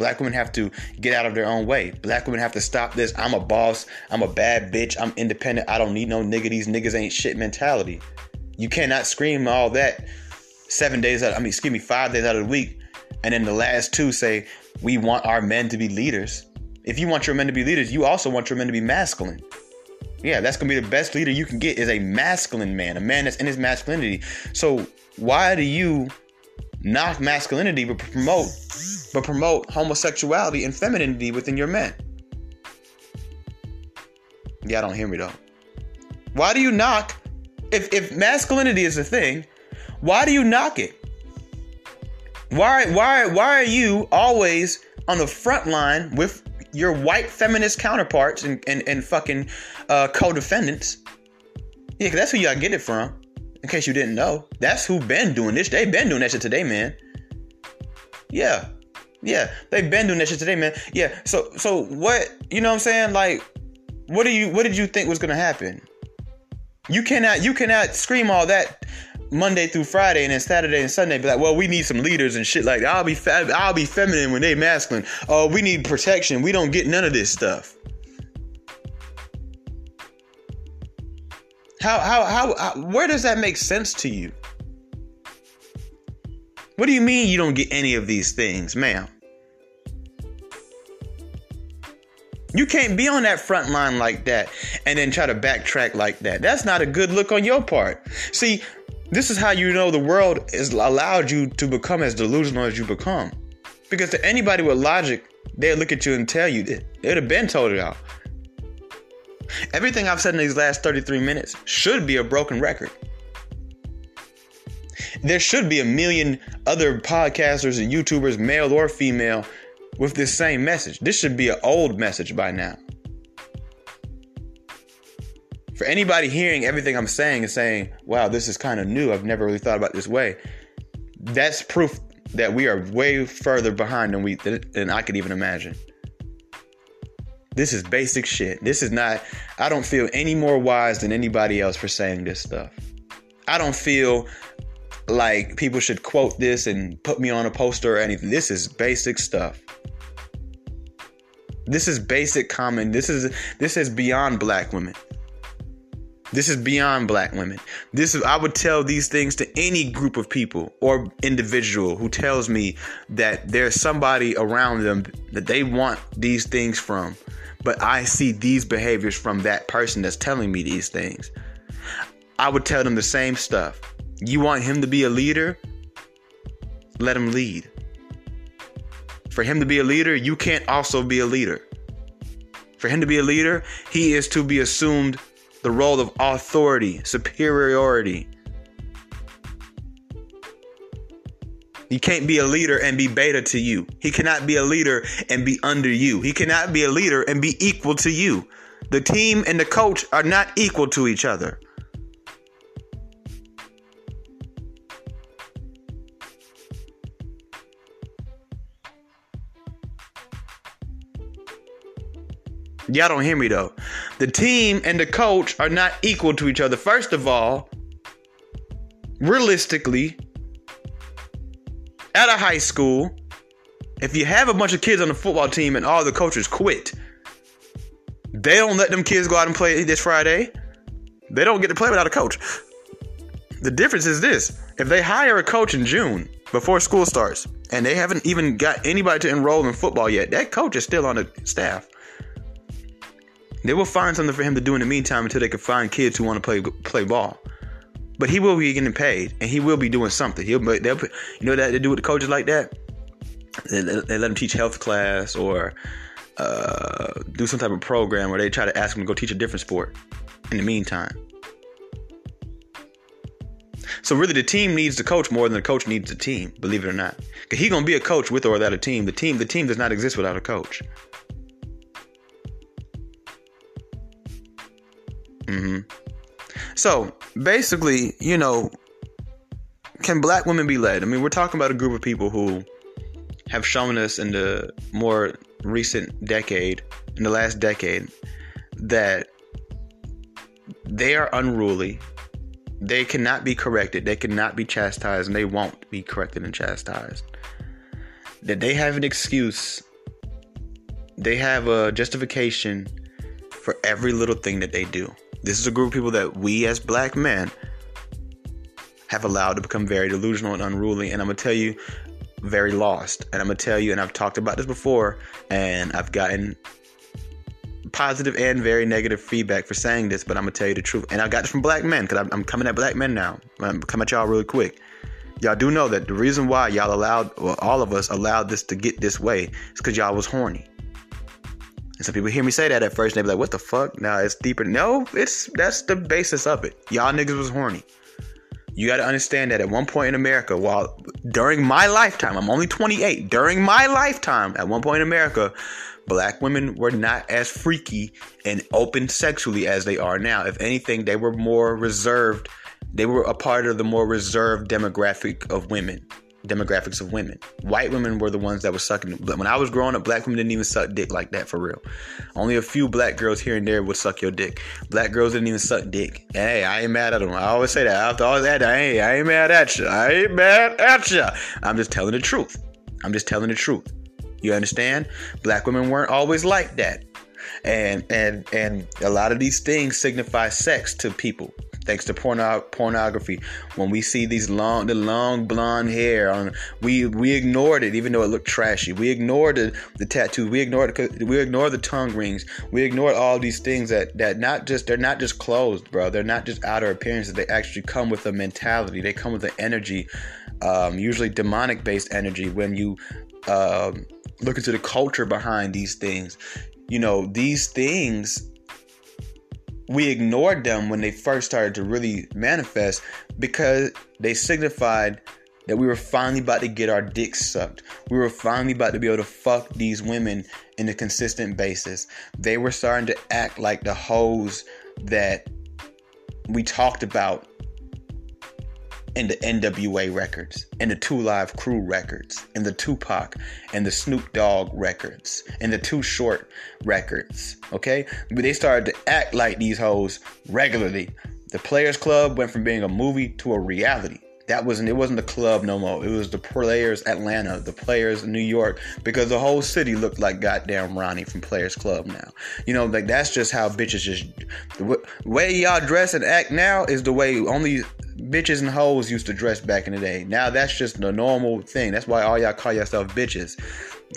S1: Black women have to get out of their own way. Black women have to stop this. I'm a boss. I'm a bad bitch. I'm independent. I don't need no nigga. These niggas ain't shit mentality. You cannot scream all that seven days out. I mean, excuse me, five days out of the week, and then the last two say we want our men to be leaders. If you want your men to be leaders, you also want your men to be masculine. Yeah, that's gonna be the best leader you can get is a masculine man, a man that's in his masculinity. So why do you knock masculinity but promote but promote homosexuality and femininity within your men? I don't hear me though. Why do you knock if if masculinity is a thing, why do you knock it? Why why why are you always on the front line with your white feminist counterparts and, and, and fucking uh, co-defendants? Yeah, cause that's who y'all get it from. In case you didn't know, that's who been doing this. They been doing that shit today, man. Yeah, yeah, they've been doing that shit today, man. Yeah. So so what? You know what I'm saying? Like, what do you? What did you think was gonna happen? You cannot you cannot scream all that Monday through Friday and then Saturday and Sunday be like, well, we need some leaders and shit like that. I'll be fe- I'll be feminine when they masculine. Oh, we need protection. We don't get none of this stuff. How, how, how, how, where does that make sense to you? What do you mean you don't get any of these things, ma'am? You can't be on that front line like that and then try to backtrack like that. That's not a good look on your part. See, this is how you know the world has allowed you to become as delusional as you become. Because to anybody with logic, they'll look at you and tell you that. They'd have been told y'all. Everything I've said in these last 33 minutes should be a broken record. There should be a million other podcasters and YouTubers, male or female, with this same message. This should be an old message by now. For anybody hearing everything I'm saying and saying, wow, this is kind of new, I've never really thought about this way, that's proof that we are way further behind than we than I could even imagine. This is basic shit. This is not, I don't feel any more wise than anybody else for saying this stuff. I don't feel like people should quote this and put me on a poster or anything. This is basic stuff. This is basic common. This is this is beyond black women. This is beyond black women. This is I would tell these things to any group of people or individual who tells me that there's somebody around them that they want these things from but I see these behaviors from that person that's telling me these things. I would tell them the same stuff. You want him to be a leader? Let him lead. For him to be a leader, you can't also be a leader. For him to be a leader, he is to be assumed the role of authority, superiority. He can't be a leader and be beta to you. He cannot be a leader and be under you. He cannot be a leader and be equal to you. The team and the coach are not equal to each other. Y'all don't hear me though. The team and the coach are not equal to each other. First of all, realistically, at a high school, if you have a bunch of kids on the football team and all the coaches quit, they don't let them kids go out and play this Friday. They don't get to play without a coach. The difference is this if they hire a coach in June before school starts and they haven't even got anybody to enroll in football yet, that coach is still on the staff. They will find something for him to do in the meantime until they can find kids who want to play play ball. But he will be getting paid, and he will be doing something. He'll, they'll, you know that they do with the coaches like that. They, they let him teach health class or uh, do some type of program where they try to ask him to go teach a different sport. In the meantime, so really, the team needs the coach more than the coach needs the team. Believe it or not, because he's gonna be a coach with or without a team. The team, the team does not exist without a coach. Mm-hmm. So basically, you know, can black women be led? I mean, we're talking about a group of people who have shown us in the more recent decade, in the last decade, that they are unruly. They cannot be corrected. They cannot be chastised, and they won't be corrected and chastised. That they have an excuse. They have a justification for every little thing that they do. This is a group of people that we as black men have allowed to become very delusional and unruly. And I'm going to tell you, very lost. And I'm going to tell you, and I've talked about this before, and I've gotten positive and very negative feedback for saying this, but I'm going to tell you the truth. And I got this from black men because I'm coming at black men now. I'm coming at y'all really quick. Y'all do know that the reason why y'all allowed, well, all of us allowed this to get this way is because y'all was horny. And some people hear me say that at first, and they be like, "What the fuck?" Now it's deeper. No, it's that's the basis of it. Y'all niggas was horny. You got to understand that at one point in America, while during my lifetime, I'm only 28. During my lifetime, at one point in America, black women were not as freaky and open sexually as they are now. If anything, they were more reserved. They were a part of the more reserved demographic of women demographics of women. White women were the ones that were sucking. When I was growing up, black women didn't even suck dick like that for real. Only a few black girls here and there would suck your dick. Black girls didn't even suck dick. Hey, I ain't mad at them. I always say that. I have to always add that. Hey, I ain't mad at you. I ain't mad at you. I'm just telling the truth. I'm just telling the truth. You understand? Black women weren't always like that. And and and a lot of these things signify sex to people thanks to porno- pornography. When we see these long, the long blonde hair on, we we ignored it even though it looked trashy. We ignored the, the tattoos. We ignored we ignored the tongue rings. We ignored all these things that that not just they're not just clothes, bro. They're not just outer appearances. They actually come with a mentality. They come with an energy, um, usually demonic based energy. When you um, look into the culture behind these things, you know these things we ignored them when they first started to really manifest because they signified that we were finally about to get our dicks sucked. We were finally about to be able to fuck these women in a consistent basis. They were starting to act like the hoes that we talked about in the NWA records, in the Two Live Crew records, in the Tupac and the Snoop Dogg records, in the Too Short records. Okay, but they started to act like these hoes regularly. The Players Club went from being a movie to a reality. That wasn't it wasn't the club no more. It was the Players Atlanta, the Players New York, because the whole city looked like goddamn Ronnie from Players Club now. You know, like that's just how bitches just the way y'all dress and act now is the way only bitches and hoes used to dress back in the day. Now that's just the normal thing. That's why all y'all call yourself bitches.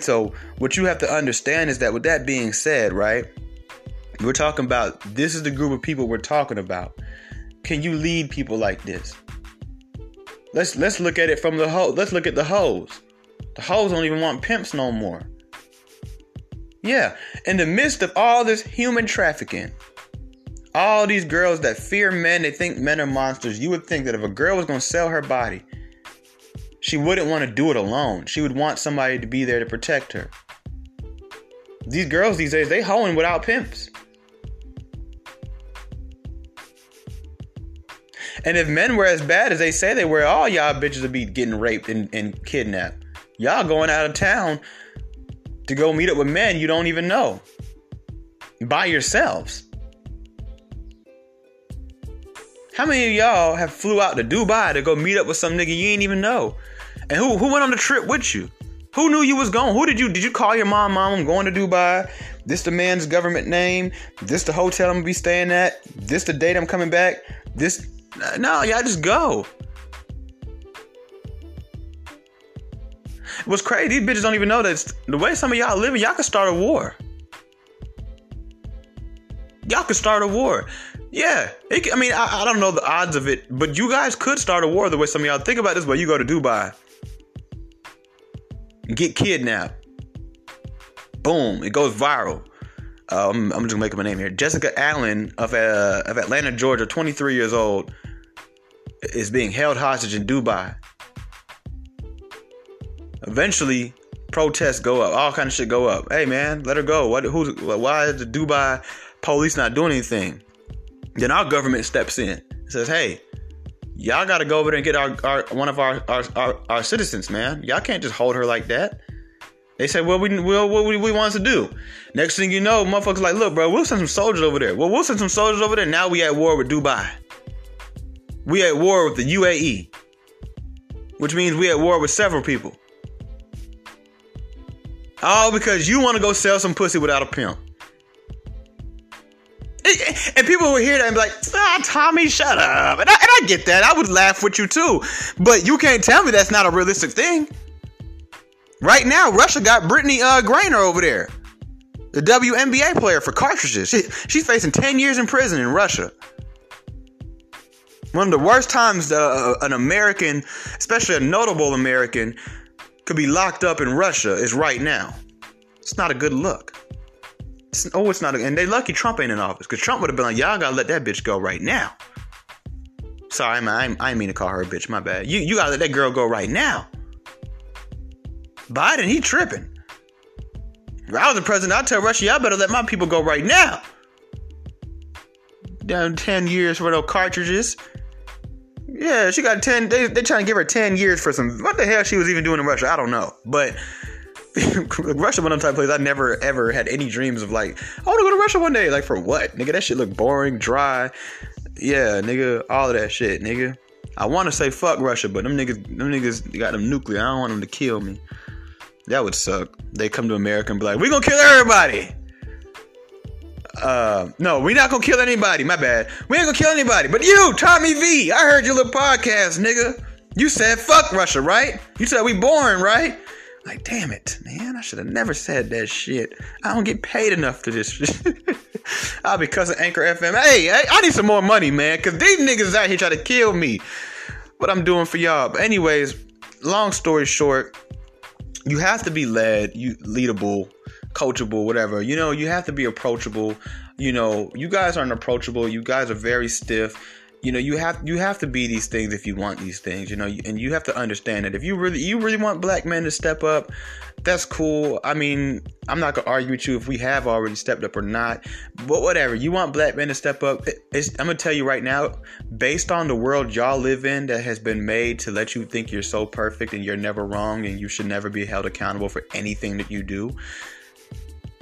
S1: So what you have to understand is that with that being said, right? We're talking about this is the group of people we're talking about. Can you lead people like this? Let's let's look at it from the hoe. Let's look at the hoes. The hoes don't even want pimps no more. Yeah, in the midst of all this human trafficking, all these girls that fear men, they think men are monsters. You would think that if a girl was going to sell her body, She wouldn't want to do it alone. She would want somebody to be there to protect her. These girls these days, they hoeing without pimps. And if men were as bad as they say they were, all y'all bitches would be getting raped and, and kidnapped. Y'all going out of town to go meet up with men you don't even know by yourselves. How many of y'all have flew out to Dubai to go meet up with some nigga you ain't even know? And who who went on the trip with you? Who knew you was going? Who did you did you call your mom? Mom, I'm going to Dubai. This the man's government name. This the hotel I'm gonna be staying at. This the date I'm coming back. This no, y'all just go. What's crazy? These bitches don't even know that the way some of y'all living, y'all could start a war. Y'all could start a war. Yeah, it, I mean, I, I, don't know the odds of it, but you guys could start a war the way some of y'all think about this. But you go to Dubai, get kidnapped, boom, it goes viral. Um, I'm just gonna make up my name here. Jessica Allen of uh, of Atlanta, Georgia, 23 years old, is being held hostage in Dubai. Eventually, protests go up. All kind of shit go up. Hey man, let her go. What? Who's? Why is the Dubai police not doing anything? Then our government steps in. Says, hey, y'all got to go over there and get our, our one of our, our, our our citizens, man. Y'all can't just hold her like that. They say, well, we, well, what we, we want to do. Next thing you know, motherfuckers like, look, bro, we'll send some soldiers over there. Well, we'll send some soldiers over there. Now we at war with Dubai. We at war with the UAE, which means we at war with several people. All because you want to go sell some pussy without a pimp. And people will hear that and be like, ah, Tommy, shut up. And I, and I get that. I would laugh with you too. But you can't tell me that's not a realistic thing. Right now, Russia got Brittney uh, Griner over there, the WNBA player for cartridges. She, she's facing 10 years in prison in Russia. One of the worst times uh, an American, especially a notable American, could be locked up in Russia is right now. It's not a good look. It's, oh, it's not. A, and they lucky Trump ain't in office because Trump would have been like, y'all gotta let that bitch go right now. Sorry, man, I, I, mean to call her a bitch. My bad. You you gotta let that girl go right now. Biden, he tripping. If I was the president, I'd tell Russia, y'all better let my people go right now. Down 10 years for those cartridges. Yeah, she got 10. They, they trying to give her 10 years for some. What the hell she was even doing in Russia? I don't know. But Russia, one of the type places I never ever had any dreams of like, I want to go to Russia one day. Like, for what? Nigga, that shit look boring, dry. Yeah, nigga, all of that shit, nigga. I want to say fuck Russia, but them niggas, them niggas got them nuclear. I don't want them to kill me. That would suck. They come to America and be like, we gonna kill everybody. Uh, no, we not gonna kill anybody. My bad. We ain't gonna kill anybody. But you, Tommy V, I heard your little podcast, nigga. You said fuck Russia, right? You said we boring, right? Like, damn it, man. I should have never said that shit. I don't get paid enough to this I'll be cussing Anchor FM. Hey, hey, I need some more money, man, because these niggas out here trying to kill me. What I'm doing for y'all. But anyways, long story short, you have to be led, you leadable, coachable, whatever. You know, you have to be approachable. You know, you guys aren't approachable. You guys are very stiff. You know, you have you have to be these things if you want these things. You know, and you have to understand that if you really you really want black men to step up, that's cool. I mean, I'm not gonna argue with you if we have already stepped up or not, but whatever. You want black men to step up. I'm gonna tell you right now, based on the world y'all live in that has been made to let you think you're so perfect and you're never wrong and you should never be held accountable for anything that you do.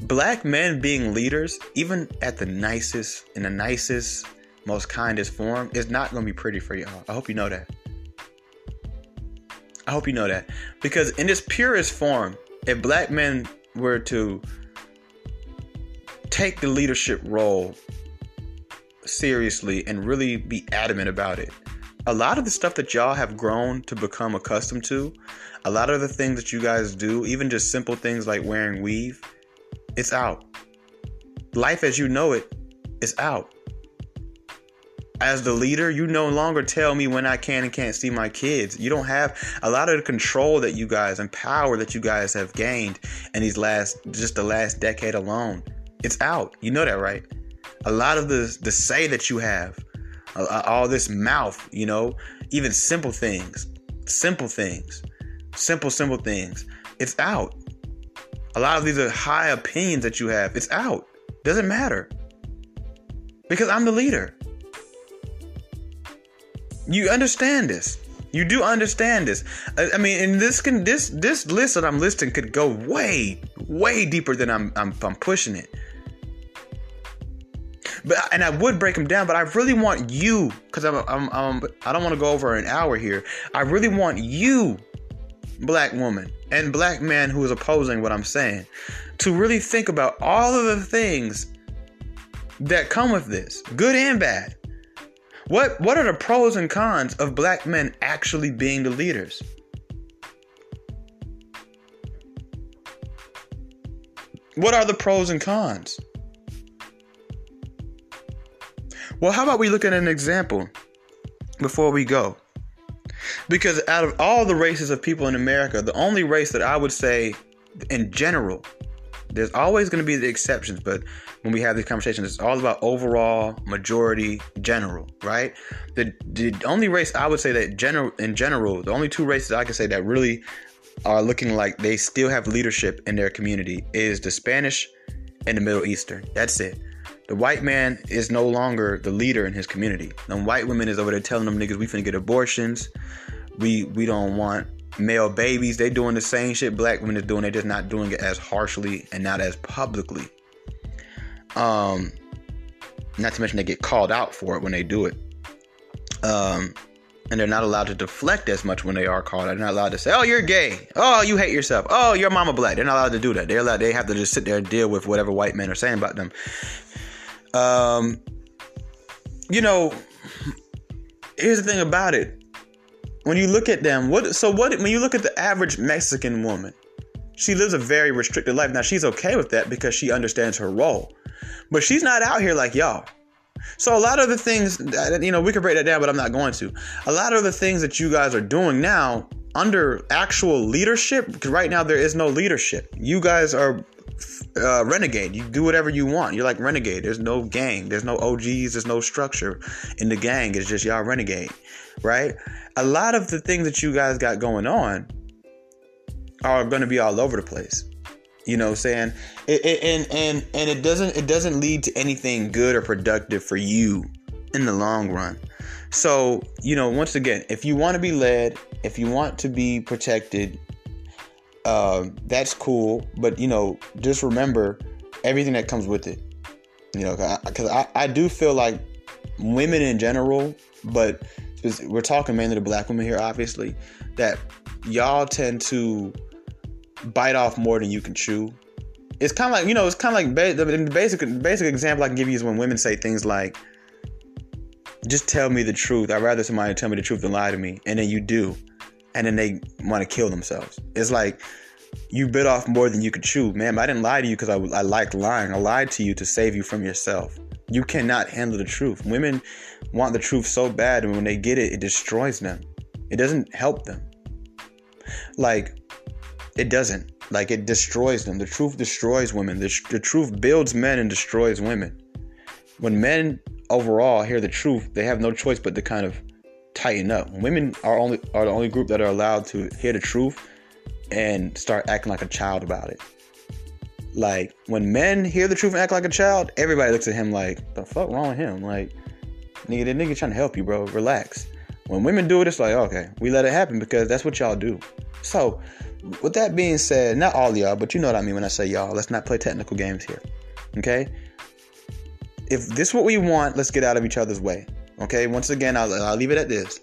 S1: Black men being leaders, even at the nicest, in the nicest, most kindest form, is not gonna be pretty for y'all. I hope you know that. I hope you know that. Because in its purest form, if black men were to take the leadership role seriously and really be adamant about it, a lot of the stuff that y'all have grown to become accustomed to, a lot of the things that you guys do, even just simple things like wearing weave, it's out. Life as you know it is out as the leader, you no longer tell me when I can and can't see my kids. You don't have a lot of the control that you guys and power that you guys have gained in these last just the last decade alone. It's out. You know that, right? A lot of the the say that you have, all this mouth, you know, even simple things, simple things. Simple, simple things. It's out. A lot of these are high opinions that you have. It's out. Doesn't matter. Because I'm the leader. You understand this. You do understand this. I, mean, and this can this this list that I'm listing could go way way deeper than I'm I'm, I'm pushing it. But and I would break them down, but I really want you because I'm, I'm, I'm I don't want to go over an hour here. I really want you, black woman and black man who is opposing what I'm saying, to really think about all of the things that come with this, good and bad. What what are the pros and cons of black men actually being the leaders? What are the pros and cons? Well, how about we look at an example before we go? Because out of all the races of people in America, the only race that I would say in general, there's always going to be the exceptions, but when we have these conversations, it's all about overall, majority, general, right? The the only race I would say that general in general, the only two races I can say that really are looking like they still have leadership in their community is the Spanish and the Middle Eastern. That's it. The white man is no longer the leader in his community. The white women is over there telling them niggas we finna get abortions. We we don't want male babies. They doing the same shit black women is doing. They're just not doing it as harshly and not as publicly. Um, not to mention they get called out for it when they do it. Um, and they're not allowed to deflect as much when they are called. They're not allowed to say, "Oh, you're gay. Oh, you hate yourself. Oh, your mama black." They're not allowed to do that. They're allowed. They have to just sit there and deal with whatever white men are saying about them. Um, you know, here's the thing about it. When you look at them, what so what when you look at the average Mexican woman, she lives a very restricted life. Now she's okay with that because she understands her role. But she's not out here like y'all. So a lot of the things, that, you know, we could break that down, but I'm not going to. A lot of the things that you guys are doing now under actual leadership, because right now there is no leadership. You guys are uh, renegade. You do whatever you want. You're like renegade. There's no gang. There's no OGs. There's no structure in the gang. It's just y'all renegade, right? A lot of the things that you guys got going on are going to be all over the place. You know, saying it, it, and and and it doesn't it doesn't lead to anything good or productive for you in the long run. So you know, once again, if you want to be led, if you want to be protected, uh, that's cool. But you know, just remember everything that comes with it. You know, because I, I, I do feel like women in general, but we're talking mainly to black women here, obviously, that y'all tend to bite off more than you can chew. It's kind of like you know, it's kind of like ba- the basic basic example I can give you is when women say things like, "Just tell me the truth. I'd rather somebody tell me the truth than lie to me," and then you do and then they want to kill themselves. It's like you bit off more than you could chew, man. I didn't lie to you because I, I liked lying. I lied to you to save you from yourself. You cannot handle the truth. Women want the truth so bad, and when they get it, it destroys them. It doesn't help them. Like, it doesn't. Like, it destroys them. The truth destroys women. The, the truth builds men and destroys women. When men overall hear the truth, they have no choice but to kind of tighten up. Women are only are the only group that are allowed to hear the truth and start acting like a child about it. Like when men hear the truth and act like a child, everybody looks at him like, the fuck wrong with him? Like, nigga, that nigga trying to help you, bro. Relax. When women do it, it's like, okay, we let it happen because that's what y'all do. So, with that being said, not all y'all, but you know what I mean when I say y'all. Let's not play technical games here. Okay? If this is what we want, let's get out of each other's way. Okay, once again, I'll, I'll leave it at this.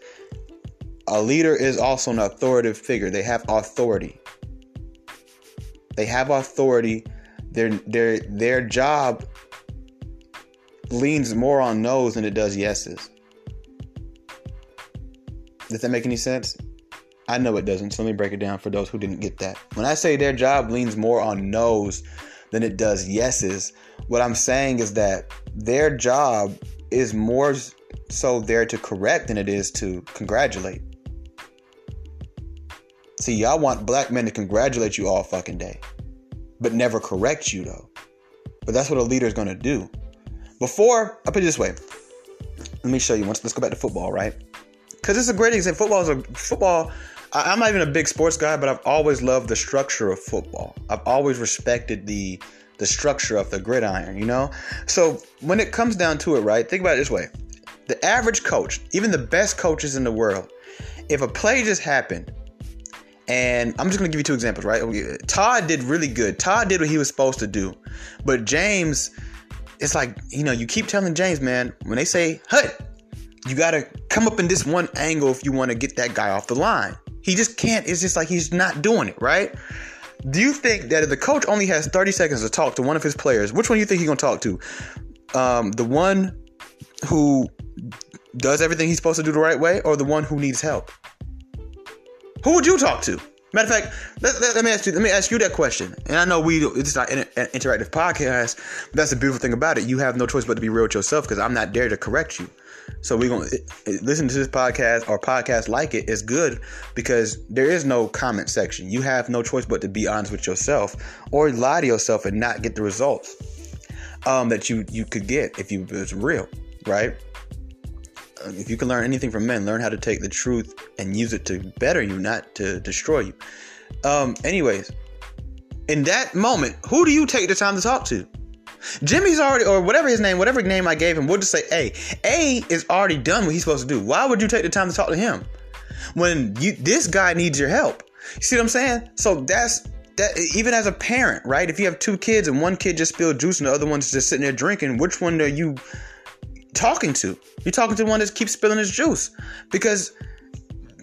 S1: A leader is also an authoritative figure. They have authority. They have authority. Their their their job leans more on no's than it does yeses. Does that make any sense? I know it doesn't. So let me break it down for those who didn't get that. When I say their job leans more on no's than it does yeses, what I'm saying is that their job is more so there to correct than it is to congratulate. See, y'all want black men to congratulate you all fucking day, but never correct you though. But that's what a leader is gonna do. Before, I put it this way. Let me show you. Once let's go back to football, right? Because it's a great example. Football is a football. I, I'm not even a big sports guy, but I've always loved the structure of football. I've always respected the the structure of the gridiron, you know? So when it comes down to it, right, think about it this way. The average coach, even the best coaches in the world, if a play just happened, and I'm just gonna give you two examples, right? Todd did really good. Todd did what he was supposed to do. But James, it's like, you know, you keep telling James, man, when they say, hut, you gotta come up in this one angle if you wanna get that guy off the line. He just can't, it's just like he's not doing it, right? Do you think that if the coach only has 30 seconds to talk to one of his players, which one do you think he's gonna talk to? Um, the one who does everything he's supposed to do the right way, or the one who needs help? Who would you talk to? Matter of fact, let, let, let, me ask you. Let me ask you that question. And I know we it's not an, an interactive podcast. That's the beautiful thing about it. You have no choice but to be real with yourself because I'm not there to correct you. So we're gonna listen to this podcast or podcast like it is good because there is no comment section. You have no choice but to be honest with yourself or lie to yourself and not get the results um, that you you could get if you was real, right? If you can learn anything from men, learn how to take the truth and use it to better you, not to destroy you. Um, anyways, in that moment, who do you take the time to talk to? Jimmy's already, or whatever his name, whatever name I gave him, we'll just say A. A is already done what he's supposed to do. Why would you take the time to talk to him when you this guy needs your help? You see what I'm saying? So that's that. Even as a parent, right? If you have two kids and one kid just spilled juice and the other one's just sitting there drinking, which one are you talking to? You're talking to one that keeps spilling his juice. Because,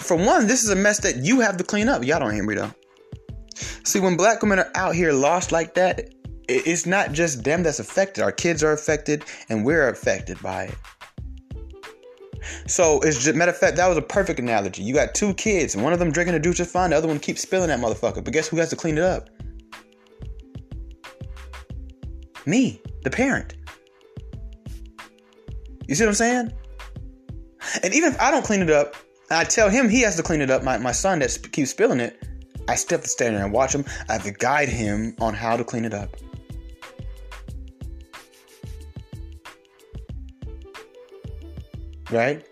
S1: for one, this is a mess that you have to clean up. Y'all don't hear me though. See, when black women are out here lost like that, it's not just them that's affected. Our kids are affected, and we're affected by it. So it's just matter of fact, that was a perfect analogy. You got two kids, and one of them drinking the juice is fine, the other one keeps spilling that motherfucker. But guess who has to clean it up? Me, the parent. You see what I'm saying? And even if I don't clean it up, I tell him he has to clean it up, my, my son that keeps spilling it, I still have to stand there and watch him. I have to guide him on how to clean it up. Right?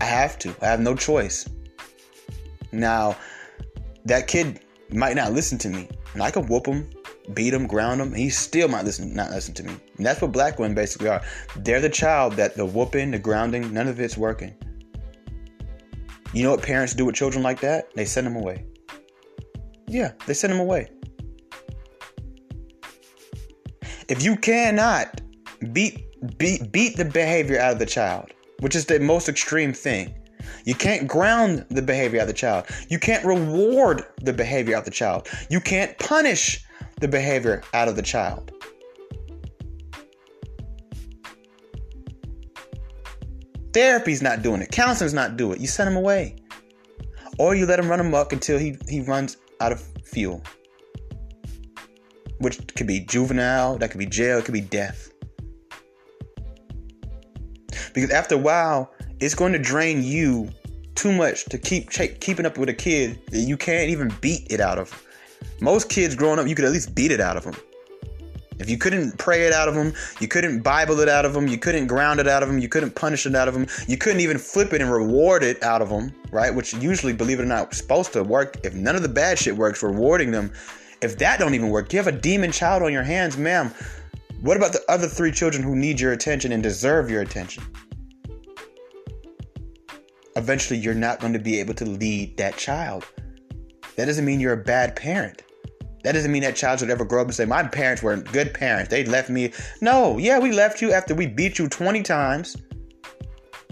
S1: I have to. I have no choice. Now, that kid might not listen to me, and I can whoop him beat him, ground him, he still might listen, not listen to me. And that's what black women basically are. They're the child that the whooping, the grounding, none of it's working. You know what parents do with children like that? They send them away. Yeah, they send them away. If you cannot beat beat beat the behavior out of the child, which is the most extreme thing, you can't ground the behavior of the child. You can't reward the behavior of the child. You can't punish the behavior out of the child. Therapy's not doing it. Counseling's not doing it. You send him away. Or you let him run amok until he, he runs out of fuel. Which could be juvenile, that could be jail, it could be death. Because after a while, it's going to drain you too much to keep keeping up with a kid that you can't even beat it out of. Most kids growing up, you could at least beat it out of them. If you couldn't pray it out of them, you couldn't Bible it out of them, you couldn't ground it out of them, you couldn't punish it out of them, you couldn't even flip it and reward it out of them, right? Which usually, believe it or not, supposed to work. If none of the bad shit works, rewarding them, if that don't even work, you have a demon child on your hands, ma'am. What about the other three children who need your attention and deserve your attention? Eventually, you're not going to be able to lead that child. That doesn't mean you're a bad parent. That doesn't mean that child should ever grow up and say, My parents weren't good parents. They left me. No, yeah, we left you after we beat you 20 times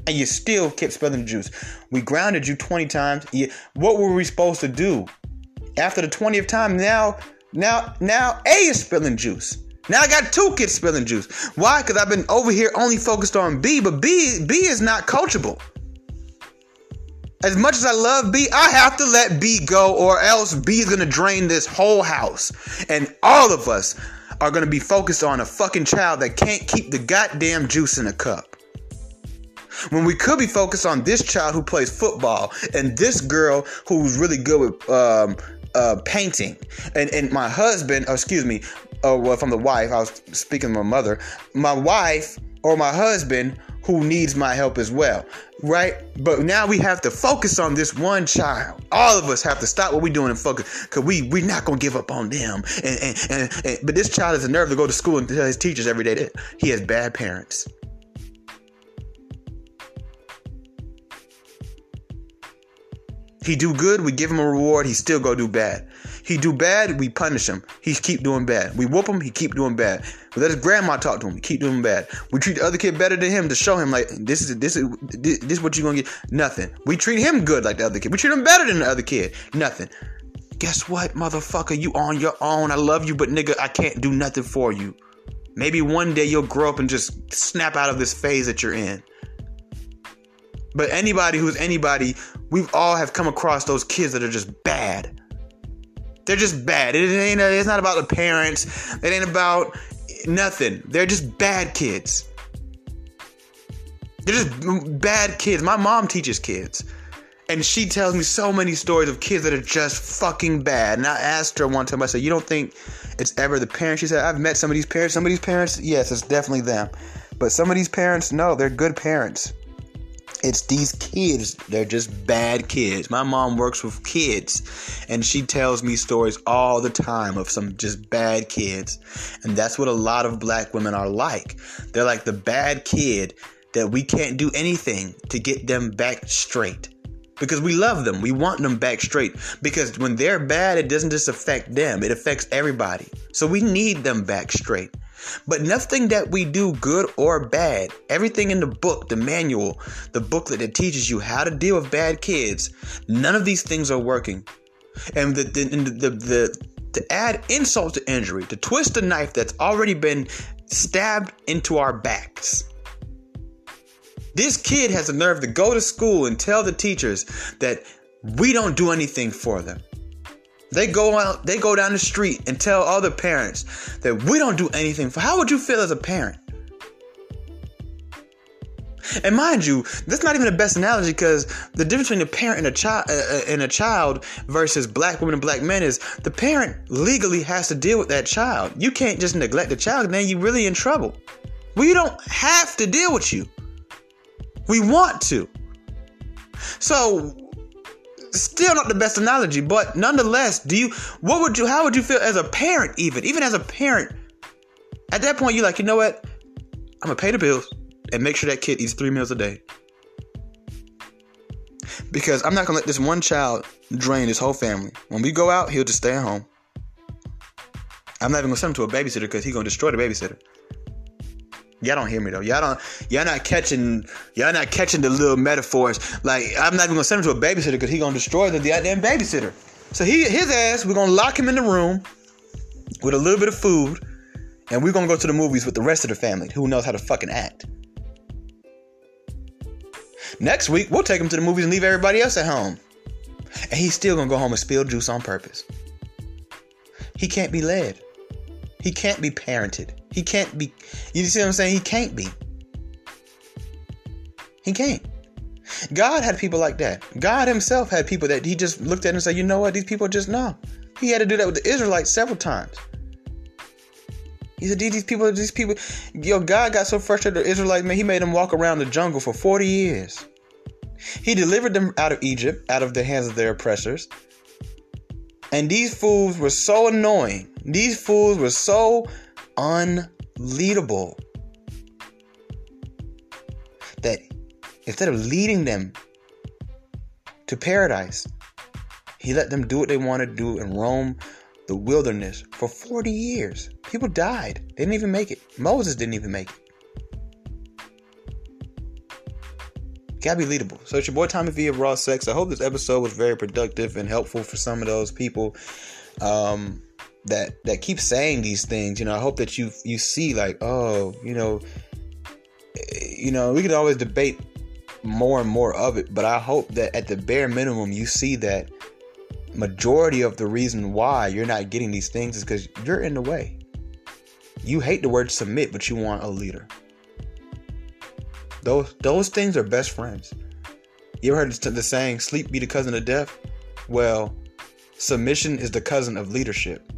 S1: and you still kept spilling the juice. We grounded you 20 times. What were we supposed to do? After the 20th time, now, now, now A is spilling juice. Now I got two kids spilling juice. Why? Because I've been over here only focused on B, but B B is not coachable as much as I love B, I have to let B go, or else B is gonna drain this whole house. And all of us are gonna be focused on a fucking child that can't keep the goddamn juice in a cup. When we could be focused on this child who plays football and this girl who's really good with um, uh, painting, and and my husband, oh, excuse me, uh, well, from the wife, I was speaking to my mother, my wife or my husband who needs my help as well, right? But now we have to focus on this one child. All of us have to stop what we're doing and focus, cause we we're not gonna give up on them. And, and, and, and but this child has a nerve to go to school and tell his teachers every day that he has bad parents. He do good, we give him a reward, he still go do bad. He do bad, we punish him. He keep doing bad. We whoop him, he keep doing bad. We let his grandma talk to him, keep doing bad. We treat the other kid better than him to show him like this is this is this, this is what you gonna get. Nothing. We treat him good like the other kid. We treat him better than the other kid. Nothing. Guess what, motherfucker? You on your own. I love you, but nigga, I can't do nothing for you. Maybe one day you'll grow up and just snap out of this phase that you're in. But anybody who's anybody, we've all have come across those kids that are just bad. They're just bad. It ain't. Uh, it's not about the parents. It ain't about nothing. They're just bad kids. They're just bad kids. My mom teaches kids. And she tells me so many stories of kids that are just fucking bad. And I asked her one time, I said, You don't think it's ever the parents? She said, I've met some of these parents. Some of these parents, yes, it's definitely them. But some of these parents, no, they're good parents. It's these kids. They're just bad kids. My mom works with kids and she tells me stories all the time of some just bad kids. And that's what a lot of black women are like. They're like the bad kid that we can't do anything to get them back straight. Because we love them. We want them back straight. Because when they're bad, it doesn't just affect them, it affects everybody. So we need them back straight. But nothing that we do, good or bad, everything in the book, the manual, the booklet that teaches you how to deal with bad kids, none of these things are working. And the the the, the to add insult to injury, to twist a knife that's already been stabbed into our backs. This kid has the nerve to go to school and tell the teachers that we don't do anything for them. They go out, they go down the street and tell other parents that we don't do anything for. How would you feel as a parent? And mind you, that's not even the best analogy because the difference between a parent and a child uh, uh, and a child versus black women and black men is the parent legally has to deal with that child. You can't just neglect the child, then you're really in trouble. We don't have to deal with you. We want to. So still not the best analogy, but nonetheless, do you what would you how would you feel as a parent even? Even as a parent, at that point you're like, you know what? I'm gonna pay the bills and make sure that kid eats three meals a day. Because I'm not gonna let this one child drain his whole family. When we go out, he'll just stay at home. I'm not even gonna send him to a babysitter because he's gonna destroy the babysitter. Y'all don't hear me though. Y'all don't. Y'all not catching. Y'all not catching the little metaphors. Like I'm not even gonna send him to a babysitter because he gonna destroy the goddamn babysitter. So he, his ass, we're gonna lock him in the room with a little bit of food, and we're gonna go to the movies with the rest of the family who knows how to fucking act. Next week, we'll take him to the movies and leave everybody else at home, and he's still gonna go home and spill juice on purpose. He can't be led. He can't be parented. He can't be. You see what I'm saying? He can't be. He can't. God had people like that. God Himself had people that He just looked at and said, "You know what? These people just know." He had to do that with the Israelites several times. He said, "These people, these people, yo, God got so frustrated with the Israelites, man. He made them walk around the jungle for forty years. He delivered them out of Egypt, out of the hands of their oppressors. And these fools were so annoying. These fools were so unleadable that instead of leading them to paradise, he let them do what they wanted to do and roam the wilderness for 40 years. People died. They didn't even make it. Moses didn't even make it. gotta be leadable. So it's your boy Tommy V of Raw Sex. I hope this episode was very productive and helpful for some of those people um, that that keep saying these things. You know, I hope that you you see like, oh, you know, you know, we could always debate more and more of it, but I hope that at the bare minimum you see that majority of the reason why you're not getting these things is because you're in the way. You hate the word submit, but you want a leader. Those those things are best friends. You ever heard the saying "sleep be the cousin of death"? Well, submission is the cousin of leadership.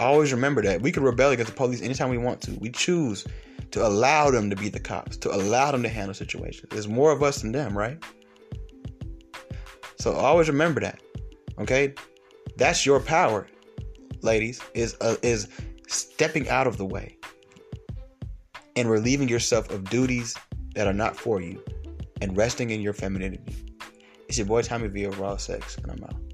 S1: Always remember that we can rebel against the police anytime we want to. We choose to allow them to be the cops, to allow them to handle situations. There's more of us than them, right? So always remember that. Okay? That's your power, ladies, is uh, is stepping out of the way and relieving yourself of duties that are not for you and resting in your femininity. It's your boy Tommy V of Raw Sex, and I'm out.